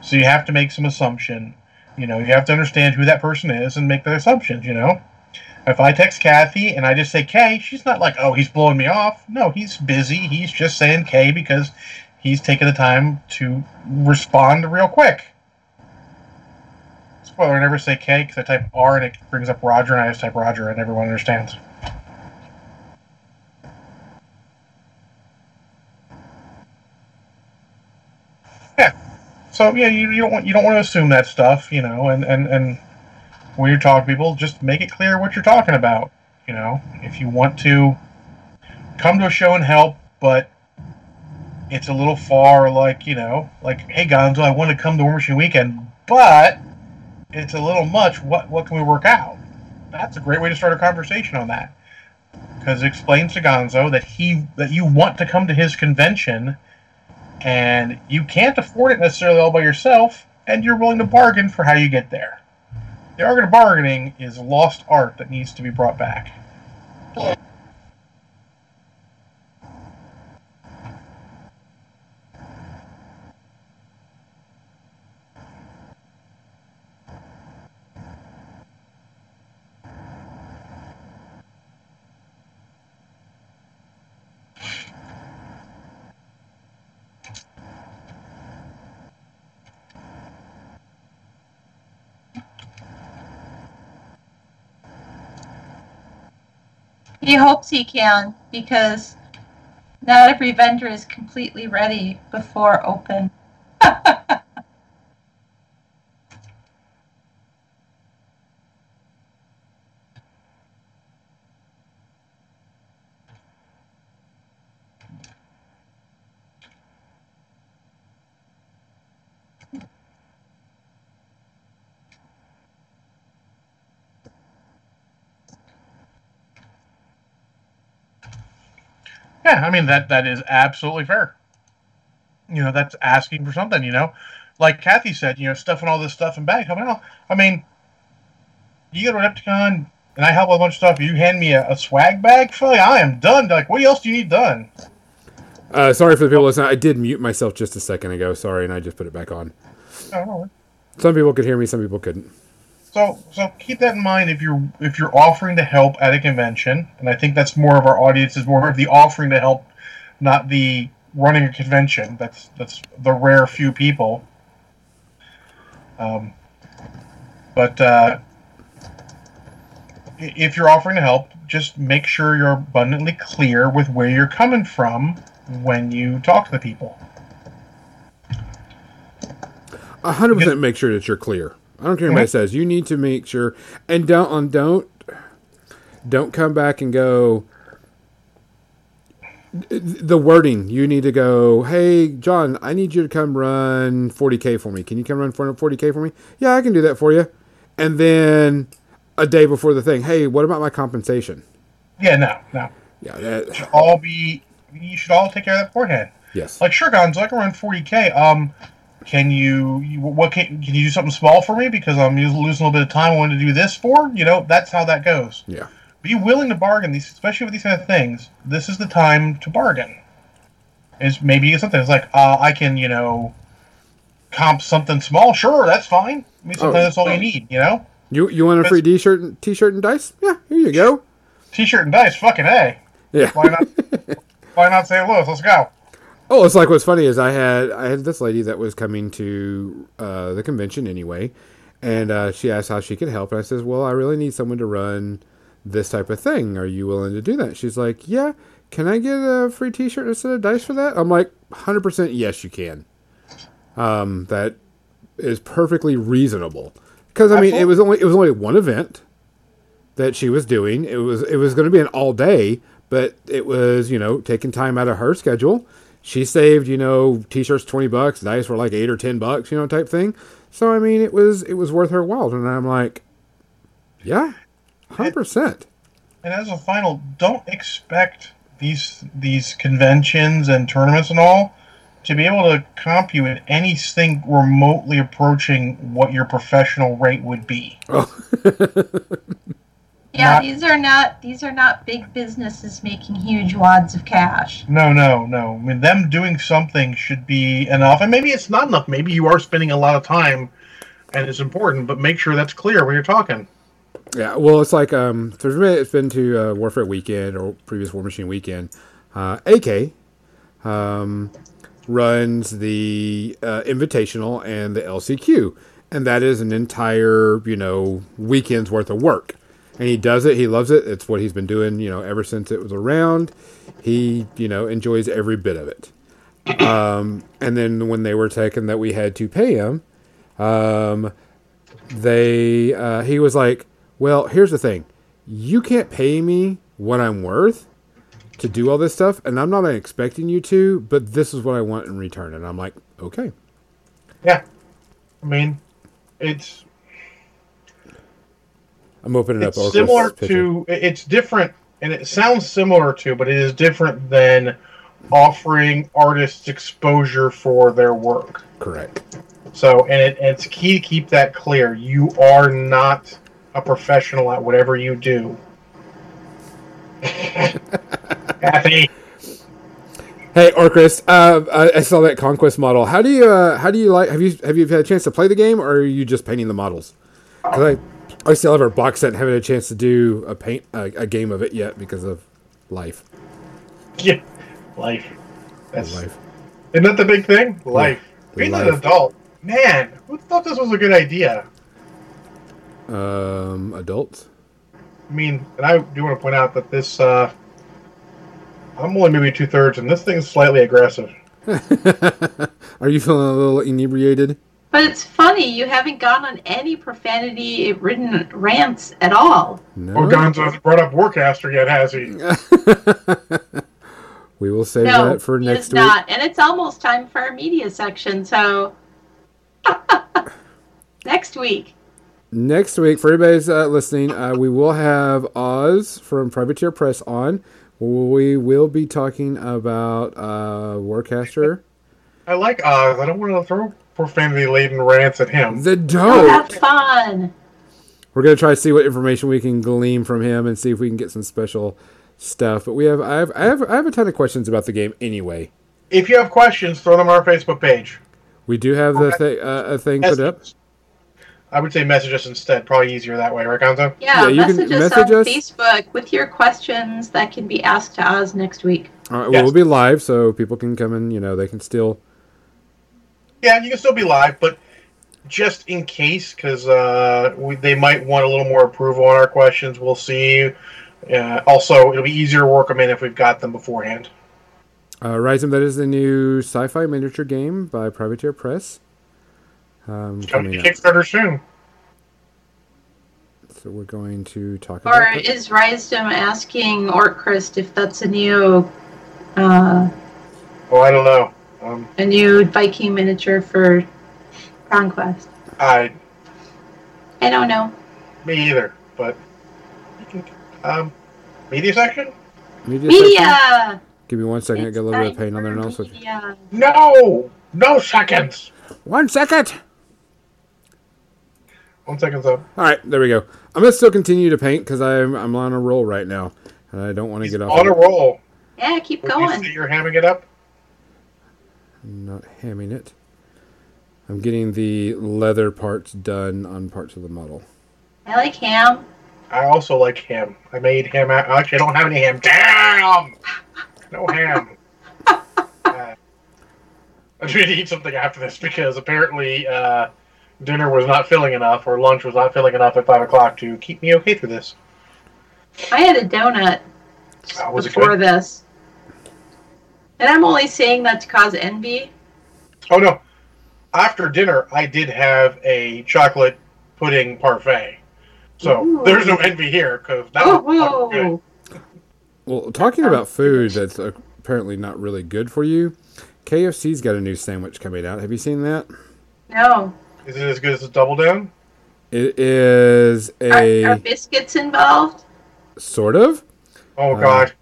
So you have to make some assumption. You know, you have to understand who that person is and make the assumptions. You know, if I text Kathy and I just say K, she's not like, oh, he's blowing me off. No, he's busy. He's just saying K because he's taking the time to respond real quick. Spoiler: I never say K because I type R and it brings up Roger, and I just type Roger, and everyone understands. Yeah. So yeah, you, you don't want you don't want to assume that stuff, you know, and, and, and when you're talking to people, just make it clear what you're talking about. You know, if you want to come to a show and help, but it's a little far, like you know, like hey Gonzo, I want to come to Warmachine Weekend, but it's a little much. What what can we work out? That's a great way to start a conversation on that, because it explains to Gonzo that he that you want to come to his convention and you can't afford it necessarily all by yourself, and you're willing to bargain for how you get there. The art of bargaining is lost art that needs to be brought back. He hopes he can because not every vendor is completely ready before open. [LAUGHS] Yeah, I mean that that is absolutely fair. You know, that's asking for something. You know, like Kathy said, you know, stuffing all this stuff in bags. I mean, I mean, you go to Repticon and I help with a bunch of stuff. You hand me a, a swag bag, Philly. I am done. Like, what else do you need done? Uh, sorry for the people listening. I did mute myself just a second ago. Sorry, and I just put it back on. Don't. Some people could hear me, some people couldn't. So, so keep that in mind if you're if you're offering to help at a convention, and I think that's more of our audience is more of the offering to help, not the running a convention. That's that's the rare few people. Um, but uh, if you're offering to help, just make sure you're abundantly clear with where you're coming from when you talk to the people. A hundred percent make sure that you're clear. I don't care what anybody says. You need to make sure and don't on don't don't come back and go the wording you need to go hey john i need you to come run 40k for me can you come run 40k for me yeah i can do that for you and then a day before the thing hey what about my compensation Yeah, no, no. yeah that All be you should all take care of that beforehand. yes Like, sure, Gonzo, I can run 40k. Um, can you, what can, can you do something small for me because I'm losing a little bit of time. I want to do this for you know. That's how that goes. yeah Be willing to bargain these, especially with these kind of things. This is the time to bargain. Is maybe it's something. It's like uh, I can you know comp something small. Sure, that's fine. I mean, sometimes Oh. that's all you need. You know, you you want a free t-shirt and t-shirt and dice yeah here you go t-shirt and dice. Fucking a. yeah Why not? [LAUGHS] why not St. Louis? Let's go. Oh, it's like what's funny is I had I had this lady that was coming to uh, the convention anyway, and uh, she asked how she could help, and I says, "Well, I really need someone to run this type of thing. Are you willing to do that?" She's like, "Yeah. Can I get a free T-shirt instead of dice for that?" I'm like, "100 percent yes, you can." Um, that is perfectly reasonable because I mean it was only it was only one event that she was doing. It was it was going to be an all day, but it was you know taking time out of her schedule. She saved, you know, t-shirts twenty bucks, dice were like eight or ten bucks, you know, type thing. So I mean, it was it was worth her while, and I'm like, yeah, hundred percent. And as a final, don't expect these these conventions and tournaments and all to be able to comp you at anything remotely approaching what your professional rate would be. [LAUGHS] Yeah, Not- these are not these are not big businesses making huge wads of cash. No, no, no. I mean, them doing something should be enough. And maybe it's not enough. Maybe you are spending a lot of time and it's important, but make sure that's clear when you're talking. Yeah, well, it's like um, for me, it's been to uh, Warfare Weekend or previous Warmachine Weekend. Uh, AK um, runs the uh, Invitational and the LCQ, and that is an entire you know weekend's worth of work. And he does it. He loves it. It's what he's been doing, you know, ever since it was around. He, you know, enjoys every bit of it. Um, and then when they were taken that we had to pay him, um, they uh, he was like, "Well, here's the thing. You can't pay me what I'm worth to do all this stuff, and I'm not expecting you to, but this is what I want in return." And I'm like, "Okay." Yeah. I mean, it's I'm opening it's up. Similar to it's different and it sounds similar to but it is different than offering artists exposure for their work correct. so and, it, and it's key to keep that clear you are not a professional at whatever you do [LAUGHS] Kathy, Hey, Orcris, uh, I, I saw that conquest model. How do you uh, how do you like? Have you have you had a chance to play the game, or are you just painting the models? Because I I still have a box set and haven't had a chance to do a paint a, a game of it yet because of life. yeah, life that's Life. isn't that the big thing life being an adult man who thought this was a good idea Um, adults. I mean, and I do want to point out that this, uh, I'm only maybe two thirds, and this thing's slightly aggressive. [LAUGHS] Are you feeling a little inebriated? But it's funny, you haven't gone on any profanity ridden rants at all. No. Oh, Gonzo hasn't brought up Warcaster yet, has he? [LAUGHS] we will save no, that for he next is week. not. And it's almost time for our media section, so [LAUGHS] next week. Next week, for everybody's uh, listening, uh, we will have Oz from Privateer Press on. We will be talking about uh, Warcaster. I like Oz. I don't want to throw profanity laden rants at him. The Oh, have fun. We're gonna try to see what information we can glean from him and see if we can get some special stuff. But we have, I have, I have, I have a ton of questions about the game anyway. If you have questions, throw them on our Facebook page. We do have the th- uh, a thing put up. I would say message us instead. Probably easier that way, right, Gonzo? Yeah, Yeah, you can message us message on us. Facebook with your questions that can be asked to Oz next week. All right, well, Yes. we'll be live, so people can come and you know they can still. Yeah, you can still be live, but just in case, because uh, we, they might want a little more approval on our questions. We'll see. Uh, also, it'll be easier to work them in if we've got them beforehand. Uh, Rhizome, that is the new sci-fi miniature game by Privateer Press. Um, Coming coming to up. Kickstarter soon. So we're going to talk Or about. that. is Rysdom asking Orchrist if that's a new uh, Oh, I don't know. Um, a new Viking miniature for Conquest? I I don't know. me either, but um, media section? Media. section? Give me one second. I got a little bit of time paint on there for now. switch. No, no seconds. One second. One second's up. All right, there we go. I'm gonna still continue to paint because I'm I'm on a roll right now, and I don't want to get off. on a roll. Yeah, keep Would you going. say you're hamming it up? I'm not hamming it. I'm getting the leather parts done on parts of the model. I like ham. I also like ham. I made ham. out- Actually, I don't have any ham. Damn! No ham. [LAUGHS] uh, I'm trying to eat something after this because apparently uh, dinner was not filling enough or lunch was not filling enough at 5 o'clock to keep me okay through this. I had a donut Uh, was it before good? this. And I'm only saying that to cause envy. Oh, no. After dinner, I did have a chocolate pudding parfait. So Ooh. there's no envy here because that Oh, was fucking good. Well, talking about food that's uh, apparently not really good for you. KFC's got a new sandwich coming out. Have you seen that? No. Is it as good as a double down? It is a Are, are biscuits involved? sort of. Oh Uh, god.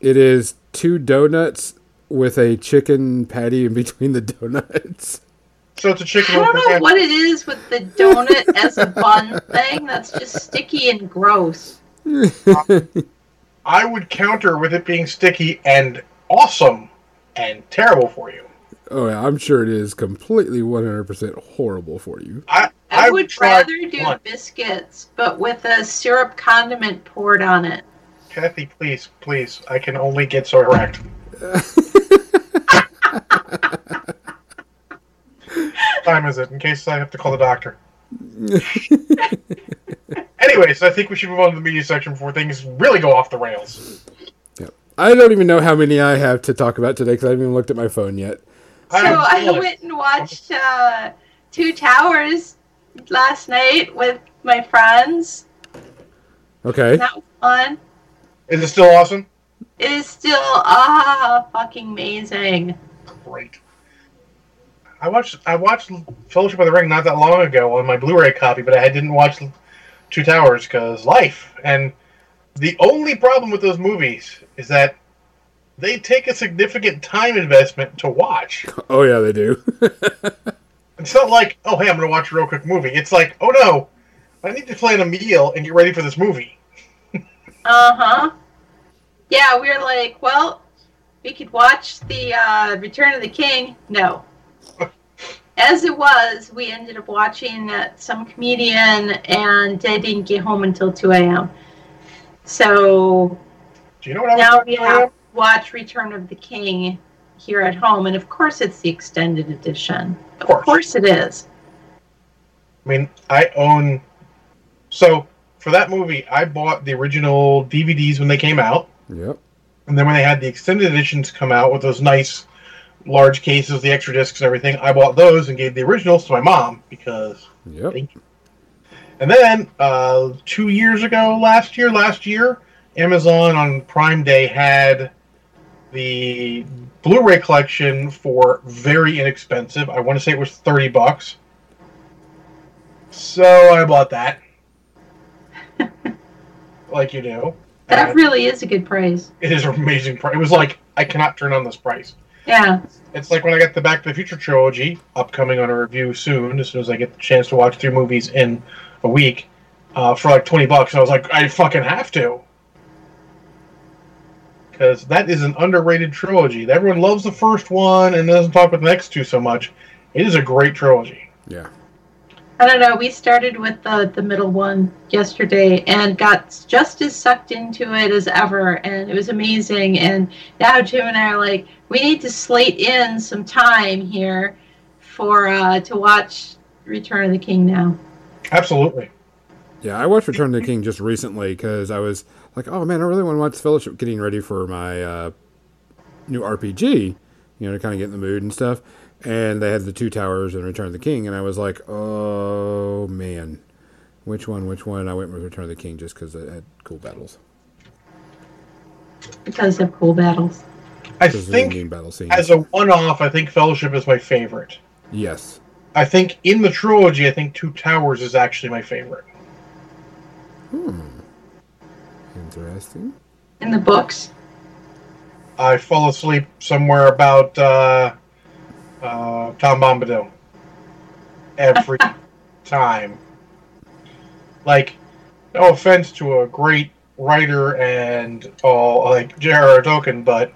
It is two donuts with a chicken patty in between the donuts. So it's a chicken. I don't know open what it is with the donut as a bun thing. That's just sticky and gross. I would counter with it being sticky and awesome and terrible for you. Oh yeah, I'm sure it is completely 100% horrible for you. I, I, would rather do one. biscuits, but with a syrup condiment poured on it. Kathy, please, please. I can only get so erect. Time is it? In case I have to call the doctor. [LAUGHS] Anyways, I think we should move on to the media section before things really go off the rails. Yep. I don't even know how many I have to talk about today because I haven't even looked at my phone yet. So don't I went and watched uh, Two Towers last night with my friends. Okay. That was fun. Is it still awesome? It is still ah fucking amazing. Great. I watched I watched Fellowship of the Ring not that long ago on my Blu-ray copy, but I didn't watch Two Towers because life. And the only problem with those movies is that they take a significant time investment to watch. [LAUGHS] Oh yeah, they do. [LAUGHS] It's not like, oh hey, I'm gonna watch a real quick movie. It's like, oh no, I need to plan a meal and get ready for this movie. [LAUGHS] Uh huh. Yeah, we were like, well, we could watch the uh, Return of the King. No. As it was, we ended up watching uh, some comedian, and I didn't get home until 2 a.m. So Do you know what now we have to watch Return of the King here at home, and of course it's the extended edition. Of course. course it is. I mean, I own. So for that movie, I bought the original DVDs when they came out, yep. and then when they had the extended editions come out with those nice large cases, the extra discs and everything, I bought those and gave the originals to my mom because. Yep. Thank you. And then uh, two years ago, last year, last year, Amazon on Prime Day had the Blu-ray collection for very inexpensive. I want to say it was thirty bucks. So I bought that, [LAUGHS] like you do. That And really is a good price. it is an amazing price. It was like I cannot turn on this price. Yeah. It's like when I got the Back to the Future trilogy, upcoming on a review soon, as soon as I get the chance to watch three movies in a week, uh, for like 20 bucks. And I was like, I fucking have to. Because that is an underrated trilogy. Everyone loves the first one and doesn't talk about the next two so much. It is a great trilogy. Yeah. I don't know. We started with the the middle one yesterday and got just as sucked into it as ever, and it was amazing. And now Jim and I are like, we need to slate in some time here for uh, to watch Return of the King now. Absolutely. Yeah, I watched Return of the King just recently because I was like, oh man, I really want to watch Fellowship getting ready for my uh, new RPG, you know, to kind of get in the mood and stuff. And they had the Two Towers and Return of the King, and I was like, oh man, which one, which one? I went with Return of the King just because it had cool battles. because of cool battles. I Because of the think, battle scene. as a one off, I think Fellowship is my favorite. yes. I think in the trilogy, I think Two Towers is actually my favorite. Hmm. Interesting. In the books, I fall asleep somewhere about uh, uh, Tom Bombadil every [LAUGHS] time. Like, no offense to a great writer and all like J.R.R. Tolkien, but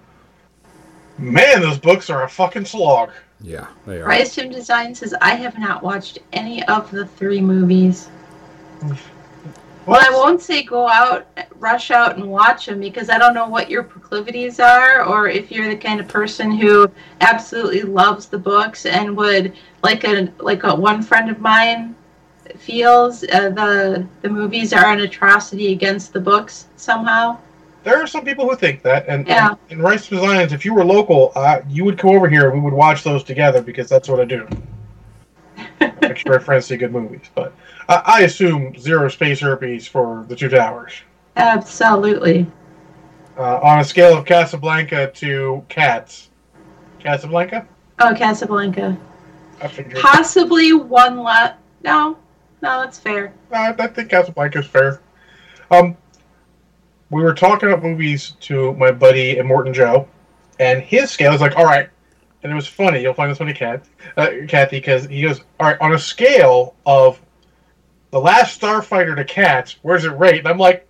man, those books are a fucking slog. Yeah, they are. Rise Jim Design says I have not watched any of the three movies. Well, I won't say go out, rush out and watch them because I don't know what your proclivities are, or if you're the kind of person who absolutely loves the books and would like a like a one friend of mine feels uh, the the movies are an atrocity against the books somehow. There are some people who think that, and Yeah. in Rice Designs, if you were local, uh, you would come over here and we would watch those together because that's what I do. Make sure my friends see good movies, but I, I assume zero space herpes for the two towers. Absolutely. Uh, on a scale of Casablanca to Cats, Casablanca. Oh, Casablanca. Possibly one left. No, no, that's fair. I, I think is fair. Um, we were talking about movies to my buddy Morton Joe, and his scale is like, all right, and it was funny. You'll find this funny, Cat, uh, Kathy, because he goes, all right, on a scale of the Last Starfighter to Cats, where's it rate? And I'm like,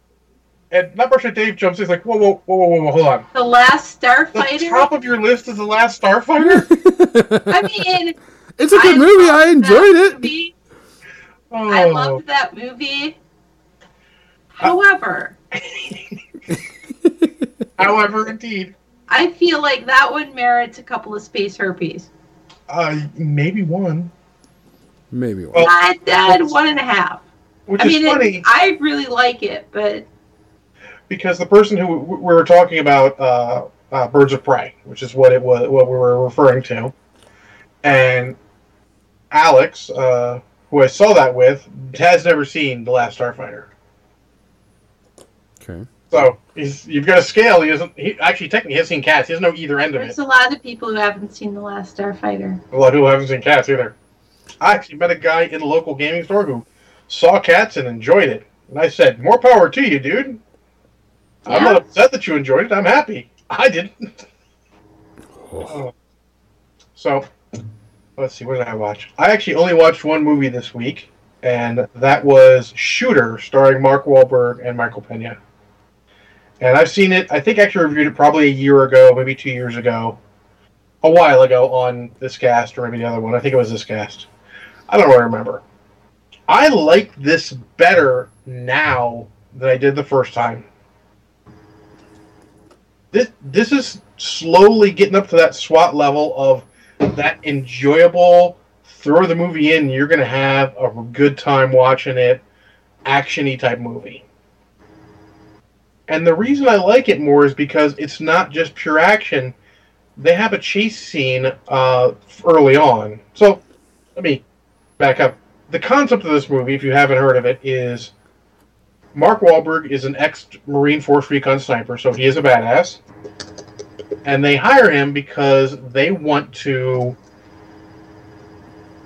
and not much Dave jumps in. He's like, whoa, whoa, whoa, whoa, whoa, whoa, hold on. The Last Starfighter. The Starfighter. top of your list is the Last Starfighter. [LAUGHS] I mean, it's a good I movie. I enjoyed it. movie. oh. I loved that movie. However, [LAUGHS] However, indeed, I feel like that one merits a couple of space herpes. uh, maybe one, Maybe one. Well, Not that one and a half. which I is mean, funny. it, I really like it, but because the person who we we were talking about uh, uh, birds of prey which is what it was what we were referring to and alex uh, who i saw that with has never seen the last starfighter Okay. So he's you've got a scale he doesn't he actually technically has seen cats he doesn't know either end of it. there's it a lot of people who haven't seen The Last Starfighter. a lot of people haven't seen cats either i actually met a guy in a local gaming store who saw cats and enjoyed it and i said more power to you dude i'm Yeah. not upset that you enjoyed it i'm happy i didn't Oh. [LAUGHS] So, let's see, what did I watch? I actually only watched one movie this week, and that was Shooter, starring Mark Wahlberg and Michael Pena. And I've seen it, I think I actually reviewed it probably a year ago, maybe two years ago, a while ago on this cast, or maybe the other one. I think it was this cast. I don't really remember. I like this better now than I did the first time. This this is slowly getting up to that SWAT level of that enjoyable throw the movie in. You're gonna have a good time watching it, actiony type movie. And the reason I like it more is because it's not just pure action. They have a chase scene uh, early on. So let me back up. The concept of this movie, if you haven't heard of it, is Mark Wahlberg is an ex Marine Force Recon sniper, so he is a badass. And they hire him because they want to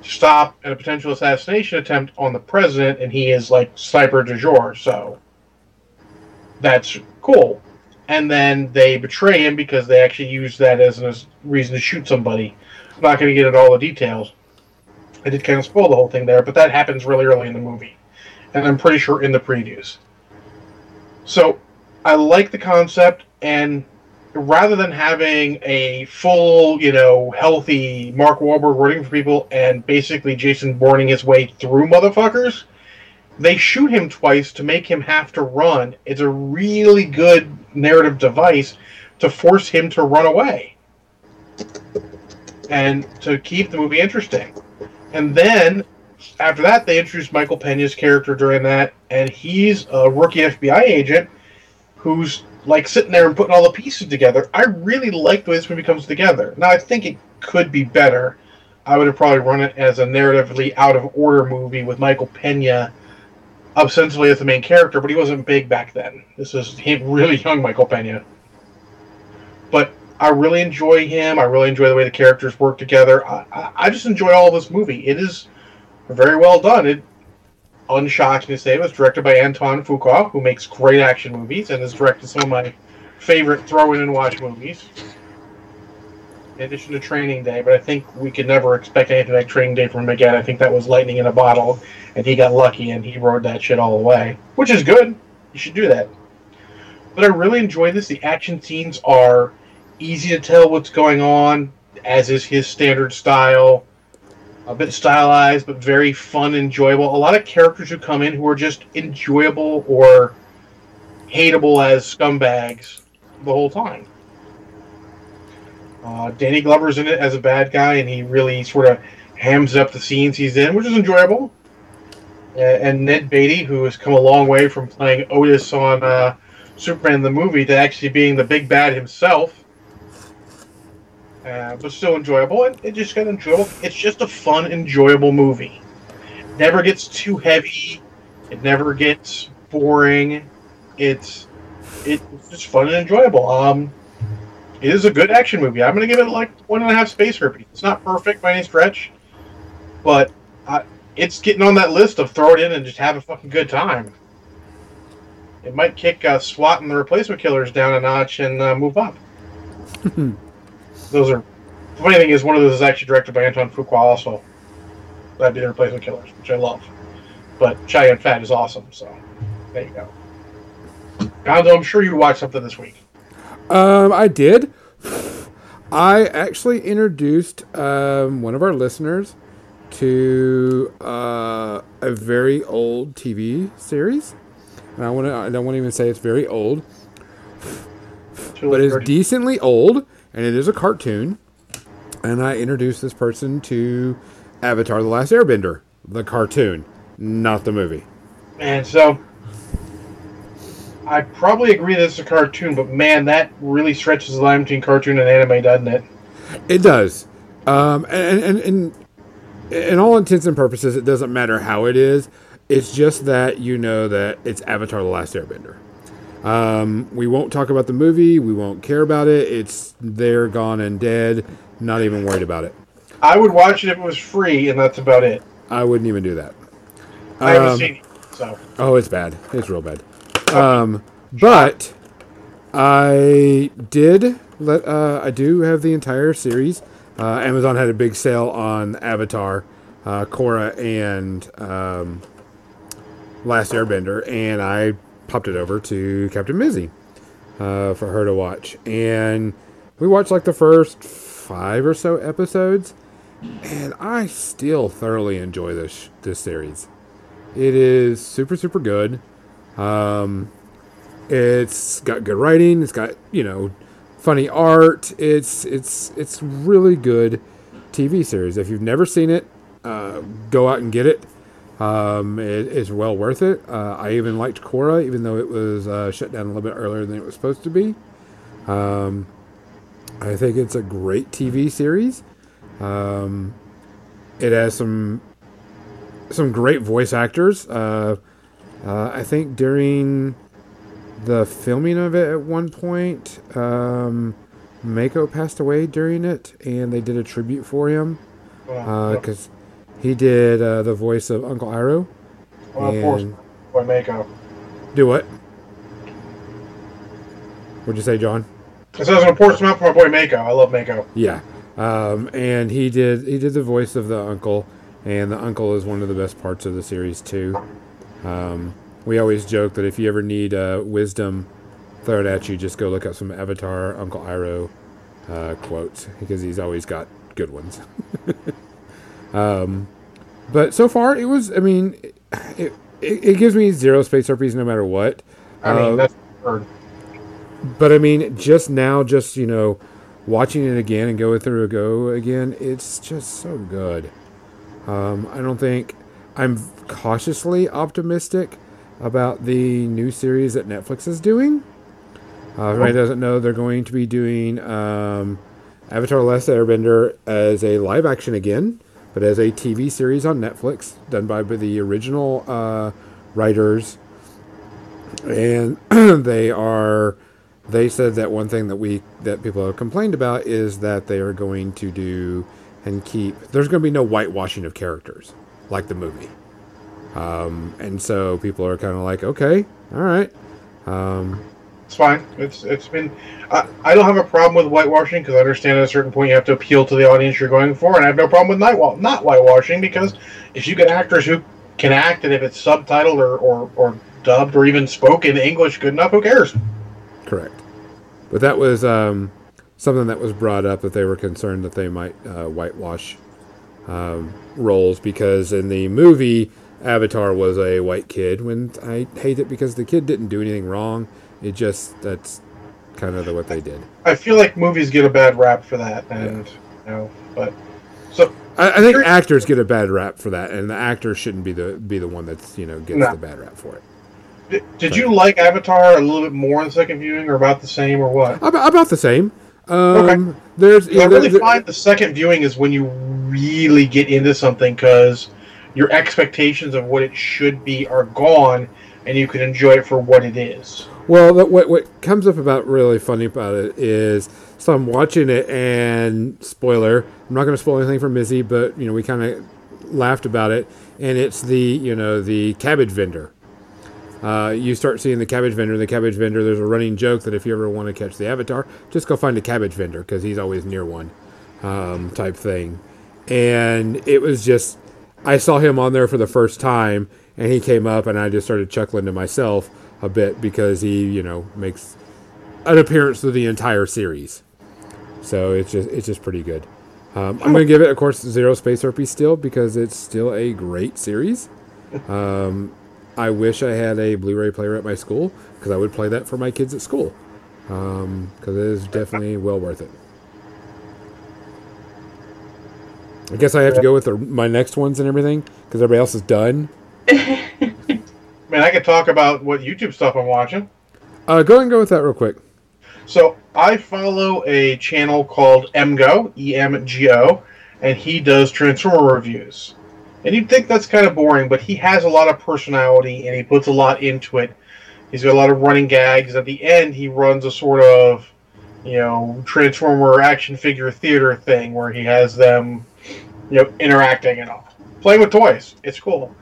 stop a potential assassination attempt on the president, and he is like sniper du jour, so that's cool. And then they betray him because they actually use that as a reason to shoot somebody. I'm not going to get into all the details. I did kind of spoil the whole thing there, but that happens really early in the movie. And I'm pretty sure in the previews. So I like the concept, and rather than having a full, you know, healthy Mark Wahlberg running for people and basically Jason Bourning his way through motherfuckers, they shoot him twice to make him have to run. It's a really good narrative device to force him to run away and to keep the movie interesting. And then after that, they introduced Michael Pena's character during that, and he's a rookie FBI agent who's like sitting there and putting all the pieces together. I really like the way this movie comes together. Now, I think it could be better. I would have probably run it as a narratively out of order movie with Michael Pena ostensibly as the main character, but he wasn't big back then. This is him, really young Michael Pena. But I really enjoy him. I really enjoy the way the characters work together. I, I, I just enjoy all this movie. It is very well done. It unshocking to say it was directed by Anton Fuqua, who makes great action movies and has directed some of my favorite throw in and watch movies. In addition to Training Day, but I think we could never expect anything like Training Day from him again. I think that was lightning in a bottle, and he got lucky and he rode that shit all the way, which is good. You should do that. But I really enjoy this. The action scenes are easy to tell what's going on, as is his standard style a bit stylized, but very fun, enjoyable. A lot of characters who come in who are just enjoyable or hateable as scumbags the whole time. Uh, Danny Glover's in it as a bad guy, and he really sort of hams up the scenes he's in, which is enjoyable. Uh, and Ned Beatty, who has come a long way from playing Otis on uh, Superman the movie to actually being the big bad himself uh, but still enjoyable. And it just got enjoyable. It's just a fun, enjoyable movie. It never gets too heavy. It never gets boring. It's it's just fun and enjoyable. Um, it is a good action movie. I'm going to give it like one and a half space herpes. It's not perfect by any stretch, but uh, it's getting on that list of throw it in and just have a fucking good time. It might kick uh, SWAT and the replacement killers down a notch and uh, move up. [LAUGHS] those are. The funny thing is, one of those is actually directed by Anton Fuqua also. That'd be the replacement killers, which I love. But Chow Yun-fat is awesome, so there you go. Gonzo, I'm sure you watched something this week. Um, I did. I actually introduced um, one of our listeners to uh, a very old TV series. And I want to. I don't want to even say it's very old, but it's decently old, and it is a cartoon. And I introduced this person to Avatar: The Last Airbender, the cartoon, not the movie. And so I probably agree that it's a cartoon, but man, that really stretches the line between cartoon and anime, doesn't it? It does. Um, and, and, and in all intents and purposes, it doesn't matter how it is. It's just that you know that it's Avatar: The Last Airbender. Um, we won't talk about the movie. We won't care about it. It's there, gone, and dead. Not even worried about it. I would watch it if it was free, and that's about it. I wouldn't even do that. I haven't Um, seen it, so Oh, it's bad. It's real bad. Um, but I did let. Uh, I do have the entire series. Uh, Amazon had a big sale on Avatar, uh, Korra, and um, Last Airbender, and I popped it over to Captain Mizzy uh, for her to watch, and we watched like the first five or so episodes, and I still thoroughly enjoy this this series. It is super super good. Um, it's got good writing. It's got you know funny art. It's it's it's really good TV series. If you've never seen it, uh, go out and get it. Um, it is well worth it. Uh, I even liked Korra, even though it was uh, shut down a little bit earlier than it was supposed to be. Um, I think it's a great TV series. Um, it has some some great voice actors. Uh, uh, I think during the filming of it at one point, um, Mako passed away during it, and they did a tribute for him because he did uh, the voice of Uncle Iroh. well, of course, and- boy Mako. Do what? What'd you say, John? It says an important amount for my boy Mako. I love Mako. Yeah, um, and he did he did the voice of the uncle, and the uncle is one of the best parts of the series too. Um, we always joke that if you ever need uh, wisdom thrown at you, just go look up some Avatar Uncle Iroh uh, quotes because he's always got good ones. [LAUGHS] um, but so far, it was. I mean, it, it, it gives me zero space herpes no matter what. I mean, Uh, that's heard. but I mean, just now, just you know, watching it again and going through a go again, it's just so good. Um, I don't think I'm cautiously optimistic about the new series that Netflix is doing. Uh, if anybody doesn't know, they're going to be doing um, Avatar: Last Airbender as a live action again, but as a TV series on Netflix, done by the original uh, writers. And [CLEARS THROAT] they are they said that one thing that we that people have complained about is that they are going to do and keep there's going to be no whitewashing of characters like the movie um, and so people are kind of like okay all right um, It's fine. It's it's been. I, I don't have a problem with whitewashing because I understand at a certain point you have to appeal to the audience you're going for, and I have no problem with night not whitewashing because if you get actors who can act and if it's subtitled or, or, or dubbed or even spoken English good enough, who cares? correct but that was um, something that was brought up that they were concerned that they might uh, whitewash um, roles because in the movie Avatar was a white kid. When I hate it because the kid didn't do anything wrong. It just that's kind of the, what they did. I feel like movies get a bad rap for that, and you know, but so I, I think actors get a bad rap for that, and the actor shouldn't be the be the one that's you know gets No. the bad rap for it. did, did you like Avatar a little bit more in the second viewing, or about the same, or what? About, about the same. Um, There's I really there- find the second viewing is when you really get into something because your expectations of what it should be are gone and you can enjoy it for what it is. Well, the, what what comes up about really funny about it is, so I'm watching it, and spoiler, I'm not going to spoil anything for Mizzy, but you know we kind of laughed about it, and it's the you know the cabbage vendor. Uh, you start seeing the cabbage vendor. The cabbage vendor. There's a running joke that if you ever want to catch the avatar, just go find a cabbage vendor because he's always near one, um, type thing. And it was just, I saw him on there for the first time, and he came up, and I just started chuckling to myself a bit because he, you know, makes an appearance through the entire series. So it's just it's just pretty good. Um, I'm to give it, of course, zero space herpes still because it's still a great series. Um, I wish I had a Blu-ray player at my school because I would play that for my kids at school because it is definitely well worth it. I guess I have to go with the, my next ones and everything because everybody else is done. [LAUGHS] Man, I could talk about what YouTube stuff I'm watching. Uh, go ahead and go with that real quick. So I follow a channel called MGO, E M G O, and he does Transformer reviews. And you'd think that's kind of boring, but he has a lot of personality and he puts a lot into it. He's got a lot of running gags. At the end, he runs a sort of, you know, Transformer action figure theater thing where he has them, you know, interacting and all. Playing with toys. It's cool.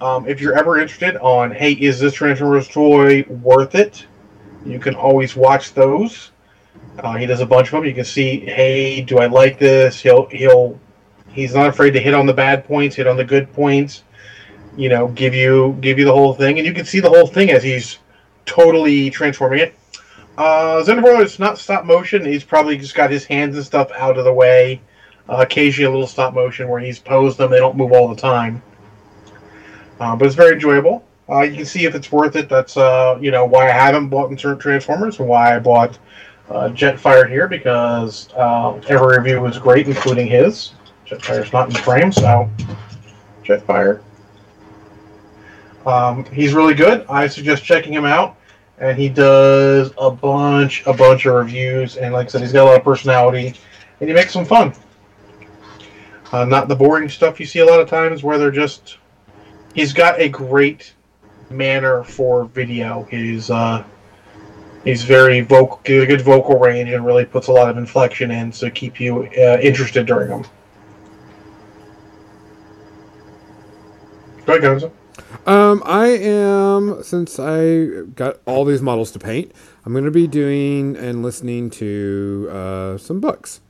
Um, if you're ever interested on, hey, is this Transformers toy worth it? You can always watch those. Uh, he does a bunch of them. You can see, hey, do I like this? He'll he'll he's not afraid to hit on the bad points, hit on the good points. You know, give you give you the whole thing, and you can see the whole thing as he's totally transforming it. Uh, Xenoverse is not stop motion. He's probably just got his hands and stuff out of the way. Uh, occasionally, a little stop motion where he's posed them. They don't move all the time, uh, but it's very enjoyable. Uh, you can see if it's worth it. That's uh, you know why I haven't bought certain Transformers and why I bought uh, Jetfire here because uh, every review was great, including his. Jetfire's not in the frame, so Jetfire. Um, he's really good. I suggest checking him out. And he does a bunch, a bunch of reviews, and like I said, he's got a lot of personality, and he makes them fun. Uh, not the boring stuff you see a lot of times where they're just. He's got a great manner for video. He's uh, he's very vocal, good vocal range, and really puts a lot of inflection in to keep you uh, interested during them. Go ahead, Gonzo. Um, I am since I got all these models to paint. I'm going to be doing and listening to uh, some books.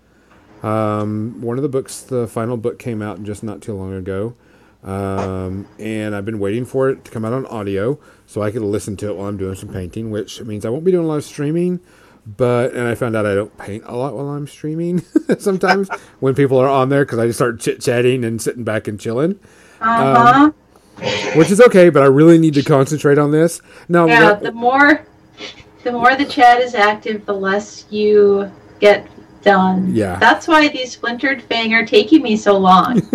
Um, one of the books, the final book, came out just not too long ago, um, and I've been waiting for it to come out on audio so I could listen to it while I'm doing some painting. Which means I won't be doing a lot of streaming. But and I found out I don't paint a lot while I'm streaming [LAUGHS] sometimes [LAUGHS] when people are on there because I just start chit chatting and sitting back and chilling Uh huh. Which is okay, but I really need to concentrate on this. Now, yeah, what- the more the more the chat is active, the less you get done. Yeah. That's why these splintered fang are taking me so long. [LAUGHS]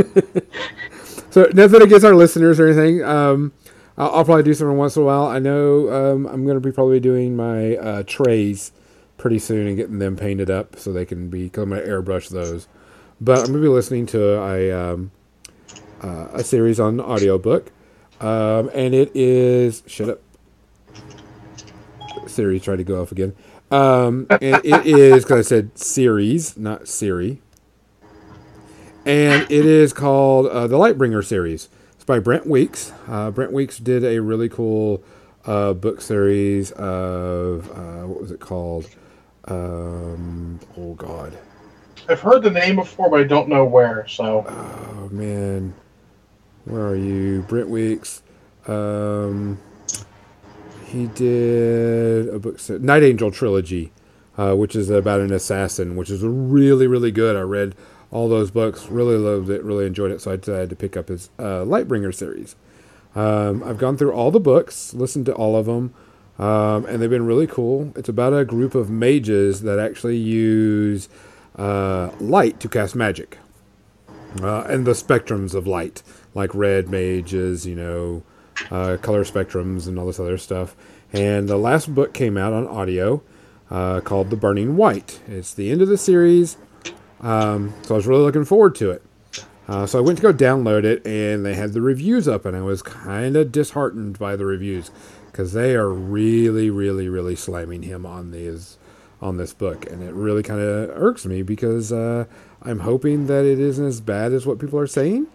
[LAUGHS] so nothing against our listeners or anything. Um, I'll, I'll probably do something once in a while. I know um, I'm going to be probably doing my uh, trays pretty soon and getting them painted up so they can be. Cause I'm going to airbrush those. But I'm going to be listening to a um, uh, a series on audiobook. Um, and it is shut up. Siri tried to go off again. Um, and it is because I said series, not Siri. And it is called uh, the Lightbringer series. It's by Brent Weeks. Uh, Brent Weeks did a really cool uh, book series of uh, what was it called? Um, oh God, I've heard the name before, but I don't know where. So oh man, where are you, Brent Weeks? Um, he did a book Night Angel trilogy, uh, which is about an assassin, which is really really good. I read all those books, really loved it, really enjoyed it, so I decided to pick up his uh, Lightbringer series. Um, I've gone through all the books, listened to all of them, um, and they've been really cool. It's about a group of mages that actually use uh, light to cast magic, uh, and the spectrums of light, like red mages, you know, uh, color spectrums, and all this other stuff. And the last book came out on audio uh, called The Burning White. It's the end of the series, um, so I was really looking forward to it. Uh, so I went to go download it, and they had the reviews up, and I was kind of disheartened by the reviews because they are really, really, really slamming him on these on this book, and it really kind of irks me because uh, I'm hoping that it isn't as bad as what people are saying.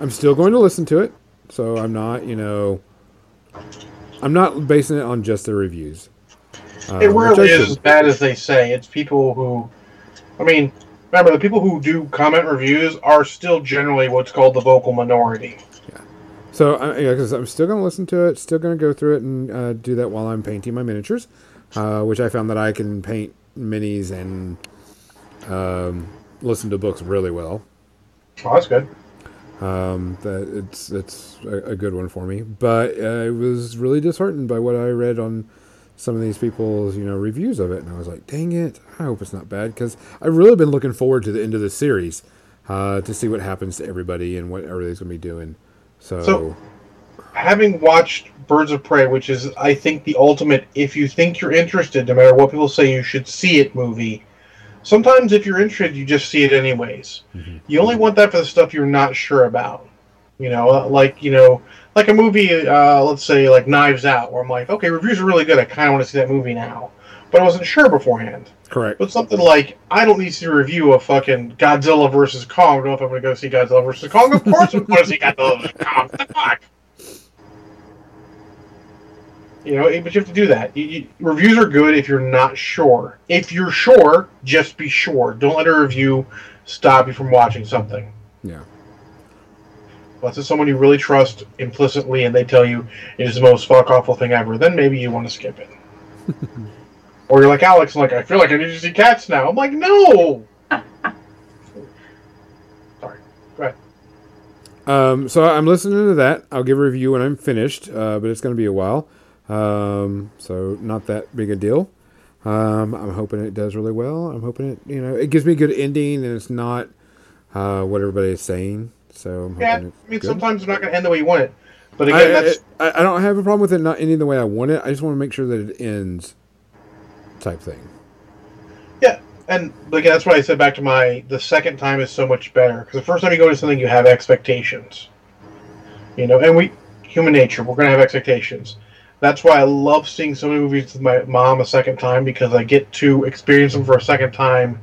I'm still going to listen to it, so I'm not, you know, I'm not basing it on just the reviews. Uh, It rarely is as bad as they say. It's people who, I mean, remember the people who do comment reviews are still generally what's called the vocal minority. Yeah. So I, yeah, 'cause I'm still going to listen to it, still going to go through it and uh, do that while I'm painting my miniatures, uh, which I found that I can paint minis and um, listen to books really well. Oh, that's good. Um, that it's it's a, a good one for me. But I was really disheartened by what I read on some of these people's you know reviews of it, and I was like, dang it! I hope it's not bad because I've really been looking forward to the end of the series uh, to see what happens to everybody and what everybody's to be doing. So, So- Having watched Birds of Prey, which is, I think, the ultimate, if you think you're interested, no matter what people say, you should see it movie. Sometimes, if you're interested, you just see it anyways. Mhm. You only want that for the stuff you're not sure about. You know, like you know, like a movie, uh, let's say like Knives Out, where I'm like, okay, reviews are really good. I kind of want to see that movie now, but I wasn't sure beforehand. correct. But something like, I don't need to see a review of fucking Godzilla versus Kong. I don't know if I'm going to go see Godzilla versus Kong. Of course I'm going to see Godzilla versus Kong. What the fuck? You know, but you have to do that. You, you, reviews are good if you're not sure. If you're sure, just be sure. Don't let a review stop you from watching something. Yeah. Unless it's someone you really trust implicitly and they tell you it is the most fuck awful thing ever, then maybe you want to skip it. [LAUGHS] or you're like Alex, I'm like, I feel like I need to see cats now. I'm like, no! [LAUGHS] Sorry. Go ahead. Um, so I'm listening to that. I'll give a review when I'm finished, uh, but it's going to be a while. Um, so not that big a deal. Um, I'm hoping it does really well. I'm hoping it, you know, it gives me a good ending and it's not uh, what everybody is saying. So I'm Yeah, hoping I mean, good. sometimes it's not going to end the way you want it. But I, again, that's. I, I don't have a problem with it not ending the way I want it. I just want to make sure that it ends, type thing. Yeah, and again, that's why I said back to my the second time is so much better because the first time you go to something, you have expectations. You know, and we human nature, we're gonna have expectations. That's why I love seeing so many movies with my mom a second time because I get to experience them for a second time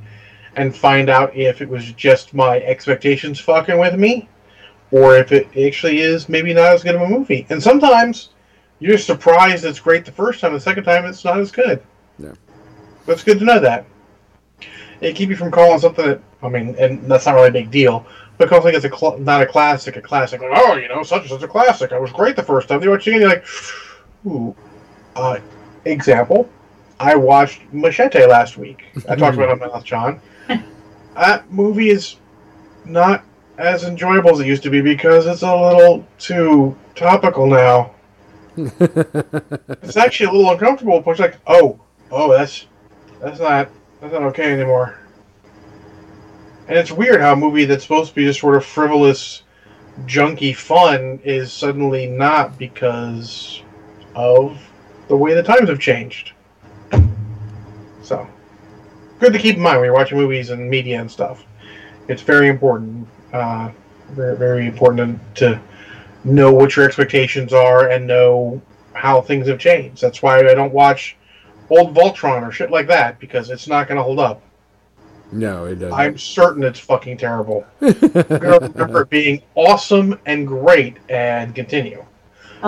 and find out if it was just my expectations fucking with me or if it actually is maybe not as good of a movie. And sometimes you're surprised it's great the first time, the second time it's not as good. Yeah. But it's good to know that. It keep you from calling something that I mean, and that's not really a big deal. But calling something it's a cl- not a classic, a classic. Like, oh, you know, such and such a classic. I was great the first time. You watch it again, you're like, ooh. Uh, example, I watched Machete last week. I talked about it on my last John. [LAUGHS] That movie is not as enjoyable as it used to be because it's a little too topical now. [LAUGHS] It's actually a little uncomfortable. But it's like, oh, oh, that's that's not that's not okay anymore. And it's weird how a movie that's supposed to be just sort of frivolous, junky fun is suddenly not because of the way the times have changed. So, good to keep in mind when you're watching movies and media and stuff. It's very important, uh, very very important to, know what your expectations are and know how things have changed. That's why I don't watch old Voltron or shit like that because it's not going to hold up. No, it doesn't. I'm certain it's fucking terrible. [LAUGHS] I'm remember it being awesome and great and continue.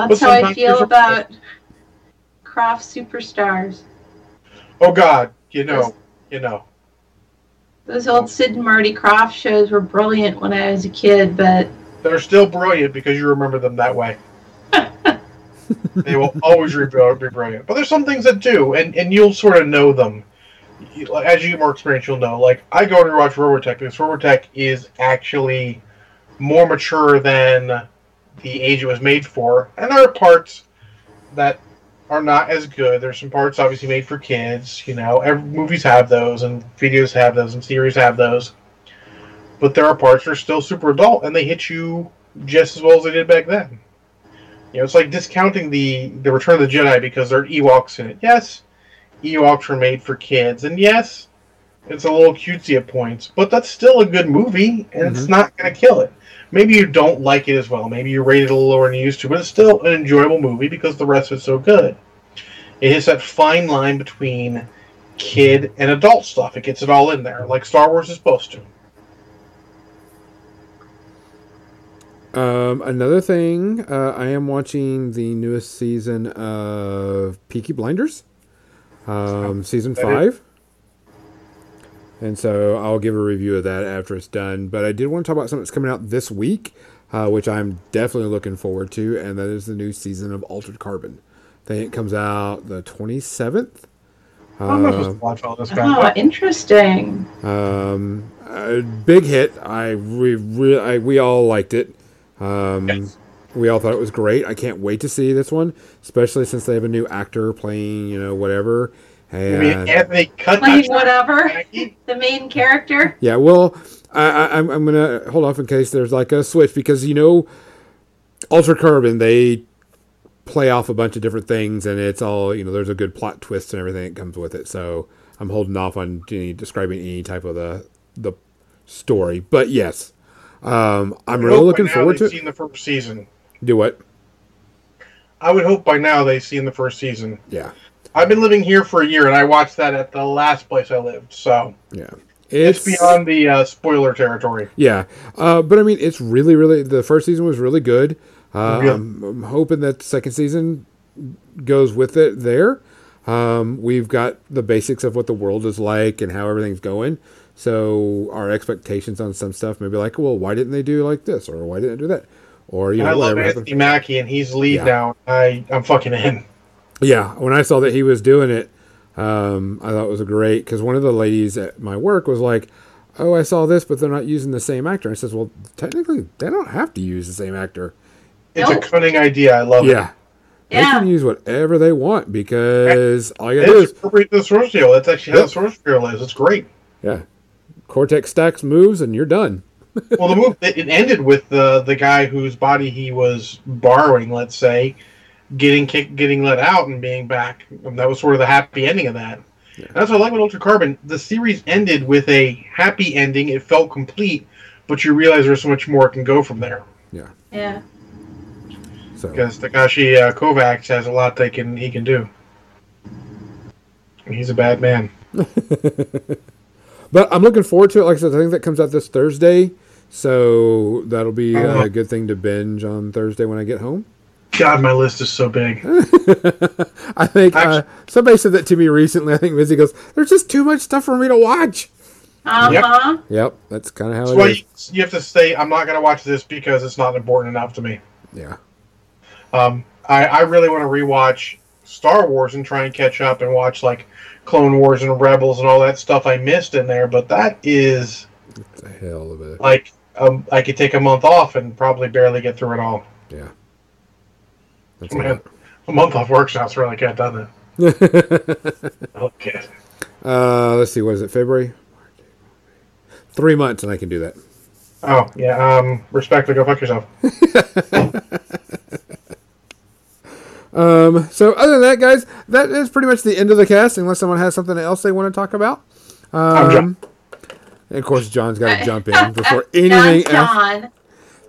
That's how I feel there's about Krofft Superstars. Oh God, you know, you know. Those old Sid and Marty Krofft shows were brilliant when I was a kid, but They're still brilliant because you remember them that way. [LAUGHS] they will always be be brilliant. But there's some things that do, and, and you'll sort of know them. As you get more experience, you'll know. Like, I go to watch Robotech because Robotech is actually more mature than the age it was made for. And there are parts that are not as good. There's some parts obviously made for kids. You know, every, movies have those, and videos have those, and series have those. But there are parts that are still super adult, and they hit you just as well as they did back then. You know, it's like discounting the the Return of the Jedi because there are Ewoks in it. Yes, Ewoks were made for kids, and yes, It's a little cutesy at points, but that's still a good movie, and it's not going to kill it. Maybe you don't like it as well. Maybe you rate it a little lower than you used to, but it's still an enjoyable movie because the rest of it's so good. It hits that fine line between kid and adult stuff. It gets it all in there, like Star Wars is supposed to. Um, another thing, uh, I am watching the newest season of Peaky Blinders, um, season five. And so I'll give a review of that after it's done. But I did want to talk about something that's coming out this week, uh, which I'm definitely looking forward to, and that is the new season of Altered Carbon. I think it comes out the 27th. I'm not Uh, supposed to watch all this Oh, interesting. Um, a big hit. I we re- I, we all liked it. Um, Yes. We all thought it was great. I can't wait to see this one, especially since they have a new actor playing, you know, whatever. I mean, And Anthony cut Like whatever. The main character. yeah, well, I, I, I'm I'm gonna hold off in case there's like a switch because you know, Altered Carbon they play off a bunch of different things and it's all you know. There's a good plot twist and everything that comes with it. So I'm holding off on any, describing any type of the the story. But yes, um, I'm really looking forward to they've it. Seen the first season. Do what? I would hope by now they've seen the first season. Yeah, I've been living here for a year, and I watched that at the last place I lived, so yeah. it's, beyond the uh, spoiler territory. Yeah, uh, but I mean, it's really, really. The first season was really good. Uh, Yeah. I'm, I'm hoping that the second season goes with it. There, um, we've got the basics of what the world is like and how everything's going. So our expectations on some stuff may be like, well, why didn't they do like this, or why didn't they do that, or you I know, love whatever. Anthony. Mackie, and he's lead Yeah. now. I I'm fucking in. Yeah, when I saw that he was doing it, um, I thought it was great because one of the ladies at my work was like, "Oh, I saw this, but they're not using the same actor." I says, "Well, technically, they don't have to use the same actor." It's Nope. a cunning idea. I love it. Yeah. They can use whatever they want because all you gotta do is appropriate the source material. That's actually how the source material is. It's great. yeah, Cortex stacks moves and you're done. Well, the move it it ended with the the guy whose body he was borrowing, let's say, getting kicked, getting let out, and being back. And that was sort of the happy ending of that. And that's what I like with Altered Carbon. The series ended with a happy ending. It felt complete, but you realize there's so much more it can go from there. Yeah. So Because Takeshi uh, Kovacs has a lot they can he can do. He's a bad man. [LAUGHS] but I'm looking forward to it. Like I said, I think that comes out this Thursday. So that'll be Uh-huh. a good thing to binge on Thursday when I get home. God, my list is so big. [LAUGHS] I think uh, somebody said that to me recently. I think Missy goes, "There's just too much stuff for me to watch." Uh huh. Yep, that's kind of how That's it why is. you, you have to say, I'm not going to watch this because it's not important enough to me. Yeah, Um, I, I really want to rewatch Star Wars and try and catch up and watch like Clone Wars and Rebels and all that stuff I missed in there. But that is it's a hell of a like um, I could take a month off and probably barely get through it all. yeah. That's Man, lot. a month off work sounds really good, doesn't it? Okay. Uh, let's see. What is it? February. Three months, and I can do that. Oh yeah. Um, respectfully, go fuck yourself. [LAUGHS] Um, so other than that, guys, that is pretty much the end of the cast. Unless someone has something else they want to talk about. I'm Um, John. and of course, John's got to [LAUGHS] jump in before That's anything else. John.